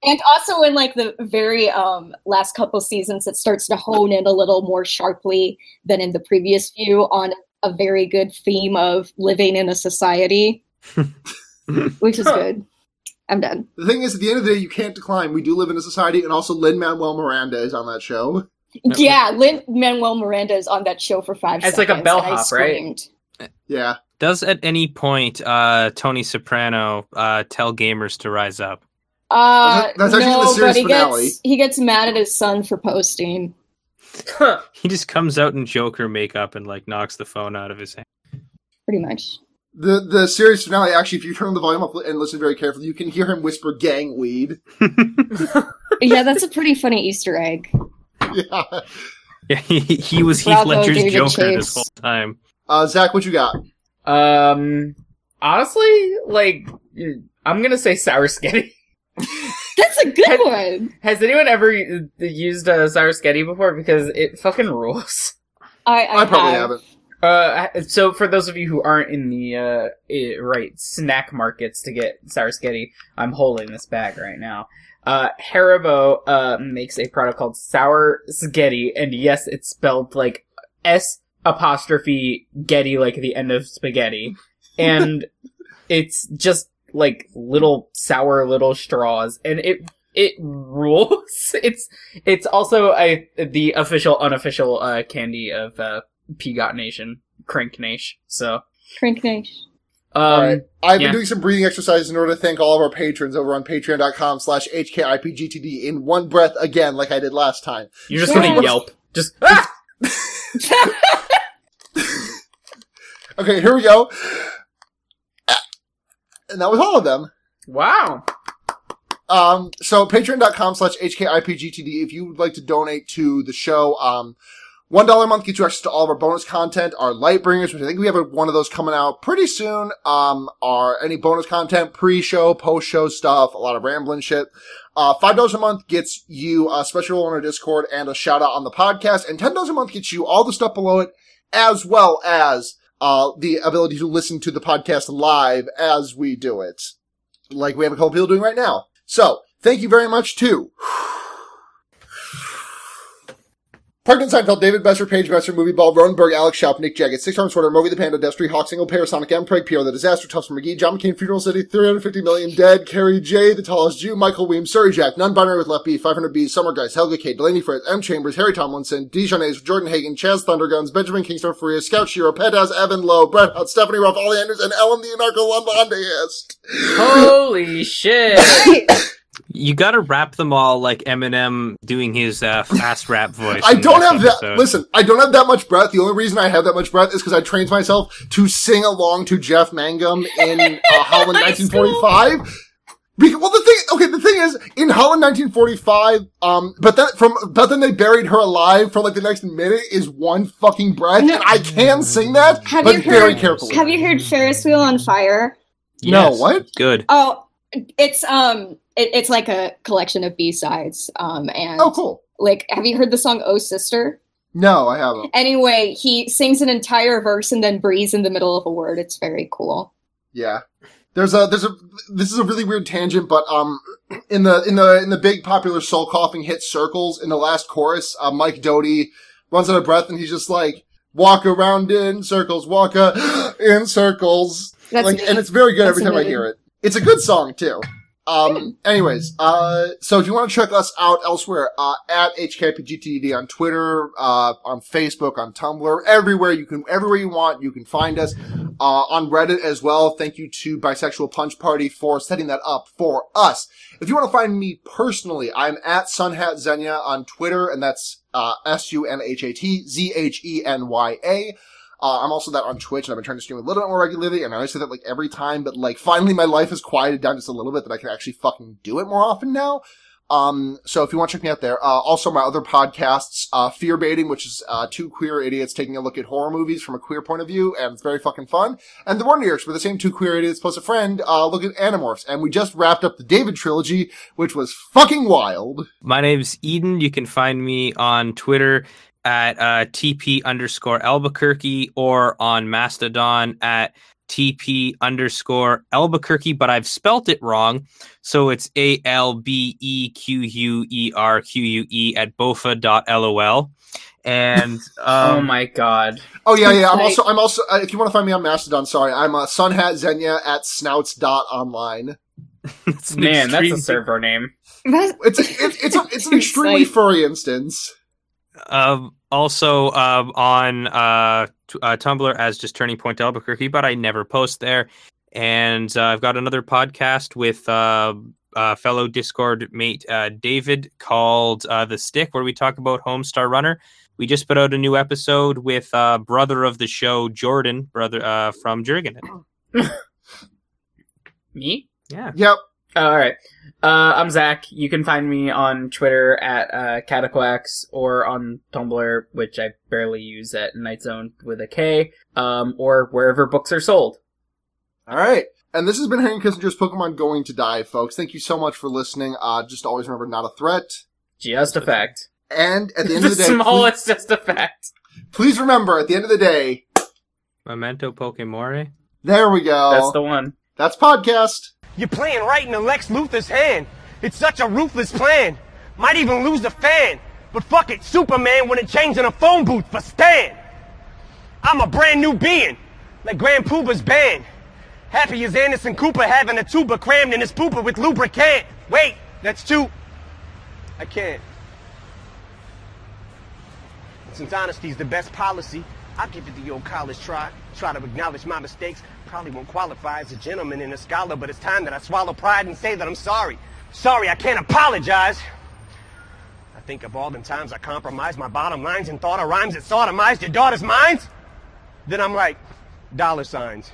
And also in like the very um, last couple seasons, it starts to hone in a little more sharply than in the previous few on a very good theme of living in a society, which is Huh. good. I'm done. The thing is, at the end of the day, you can't decline. We do live in a society, and also Lin Manuel Miranda is on that show. Yeah, Lin Manuel Miranda is on that show for five It's seconds. like a and I bellhop, right? Yeah. Does at any point uh, Tony Soprano uh, tell gamers to rise up? Uh, That's actually in the no, series but he finale. gets he gets mad at his son for posting. He just comes out in Joker makeup and like knocks the phone out of his hand. Pretty much. The the series finale, actually, if you turn the volume up and listen very carefully, you can hear him whisper gang weed. Yeah, that's a pretty funny Easter egg. yeah. Yeah, he, he was Heath Bravo, Ledger's David Joker this whole time. Uh, Zach, what you got? Um, honestly, like, I'm gonna say sour sketty. That's a good one. Has anyone ever uh, used uh, sour sketty before? Because it fucking rules. I I, I probably have. haven't. Uh, so for those of you who aren't in the uh right snack markets to get sour sketty, I'm holding this bag right now. Uh, Haribo uh makes a product called sour sketty, and yes, it's spelled like S apostrophe Getty like the end of spaghetti, and it's just like little sour little straws, and it it rules. It's it's also a the official unofficial uh, candy of uh, Peagot Nation, Crank Nation. So Crank Nation. um, All right. I've yeah. been doing some breathing exercises in order to thank all of our patrons over on patreon.com slash HKIPGTD in one breath again, like I did last time. you're just Yeah. gonna yelp. Just ah! Okay, here we go. And that was all of them. wow. Um, so patreon.com slash HKIPGTD if you would like to donate to the show. Um, one dollar a month gets you access to all of our bonus content, our Lightbringers, which I think we have one of those coming out pretty soon. Um, our any bonus content, pre-show, post-show stuff, a lot of rambling shit. Uh, five dollars a month gets you a special on our Discord and a shout out on the podcast, and ten dollars a month gets you all the stuff below it, as well as uh, the ability to listen to the podcast live as we do it, like we have a couple people doing right now. So, thank you very much to Parkman Seinfeld, David Besser, Paige Besser, Movie Ball, Ronenberg, Alex Schaub, Nick Jagged, Six Arm Sorter, Mogi the Panda, Destry, Hawk, Single Pair, Sonic M, Craig Pierre, The Disaster, Tufts McGee, John McCain, Funeral City, 350 Million Dead, Carrie J, The Tallest Jew, Michael Weems, Surrey Jack, Non-Binary with Left B, 500 B's, Summer Guys, Helga K, Delaney Fritz, M Chambers, Harry Tomlinson, Dijonais, Jordan Hagen, Chaz Thunderguns, Benjamin Kingston Freya, Scout Shiro, Petaz, Evan Lowe, Brett Hutt, Stephanie Ruff, Ollie Anders, and Ellen the Anarcho-Londonist. Holy shit. You gotta rap them all like Eminem doing his uh, fast rap voice. I don't this have that. Listen, I don't have that much breath. The only reason I have that much breath is because I trained myself to sing along to Jeff Mangum in uh, Holland 1945. Because, well, the thing, okay, the thing is, in Holland 1945, um, but that from, but then they buried her alive for like the next minute is one fucking breath, No. and I can sing that, Have but you very heard? carefully. Have you heard Ferris Wheel on Fire? No, what? Good. Oh, it's um, it, it's like a collection of B sides. Um, and Oh, cool. like, have you heard the song "Oh Sister"? No, I haven't. Anyway, he sings an entire verse and then breathes in the middle of a word. It's very cool. Yeah. There's a there's a this is a really weird tangent, but um in the in the in the big popular soul coughing hit circles in the last chorus, uh, Mike Doughty runs out of breath and he's just like walk around in circles, walk a in circles, That's like, me. and it's very good That's every time I hear it. It's a good song too. Um, anyways, uh, so if you want to check us out elsewhere, uh, at HKPGTD on Twitter, uh, on Facebook, on Tumblr, everywhere you can, everywhere you want, you can find us, uh, on Reddit as well. Thank you to Bisexual Punch Party for setting that up for us. If you want to find me personally, I'm at Sunhat Zhenya on Twitter, and that's, uh, S-U-N-H-A-T-Z-H-E-N-Y-A. Uh, I'm also that on Twitch, and I've been trying to stream a little bit more regularly, and I always say that like every time, but like finally my life has quieted down just a little bit that I can actually fucking do it more often now. Um, so if you want to check me out there, uh, also my other podcasts, uh, Fear Baiting, which is, uh, two queer idiots taking a look at horror movies from a queer point of view, and it's very fucking fun. And The Wonder Years, where the same two queer idiots plus a friend, uh, look at Animorphs. And we just wrapped up the David trilogy, which was fucking wild. My name's Eden. You can find me on Twitter at uh, TP underscore Albuquerque or on Mastodon at TP underscore Albequerque, but I've spelt it wrong. So it's A L B E Q U E R Q U E at bofa.lol. And oh um, my god. Oh yeah, yeah. I'm also, I'm also, uh, if you want to find me on Mastodon, sorry, I'm, uh, Sunhat Zhenya at snouts.online. it's an Man, that's a server name. That's- It's, it's, it's, a, it's an extremely Site. furry instance. Um, also um, on uh, t- uh, Tumblr as just Turning Point Albuquerque, but I never post there. And uh, I've got another podcast with uh, uh, fellow Discord mate uh, David called uh, The Stick, where we talk about Homestar Runner. We just put out a new episode with uh, brother of the show, Jordan, brother uh, from Jurgen. Me? Yeah. Yep. All right. Uh, I'm Zach. You can find me on Twitter at uh, Cataquax or on Tumblr, which I barely use at Night Zone with a K, um, or wherever books are sold. All right. And this has been Henry Kissinger's Pokemon Going to Die, folks. Thank you so much for listening. Uh, just always remember, not a threat. Just a fact. And at the end the of the day, please, smallest, just a fact. please remember, at the end of the day, Memento Pokemore. there we go. That's the one. That's podcast. You're playing right into Lex Luthor's hand. It's such a ruthless plan. Might even lose a fan. But fuck it, Superman wouldn't change in a phone booth for Stan. I'm a brand new being, like Grand Puba's band. Happy as Anderson Cooper having a tuba crammed in his pooper with lubricant. Wait, that's two. I can't. Since honesty's the best policy, I'll give it the old college try. Try to acknowledge my mistakes. Probably won't qualify as a gentleman and a scholar, but it's time that I swallow pride and say that I'm sorry. Sorry, I can't apologize. I think of all the times I compromised my bottom lines and thought of rhymes that sodomized your daughter's minds. Then I'm like, dollar signs.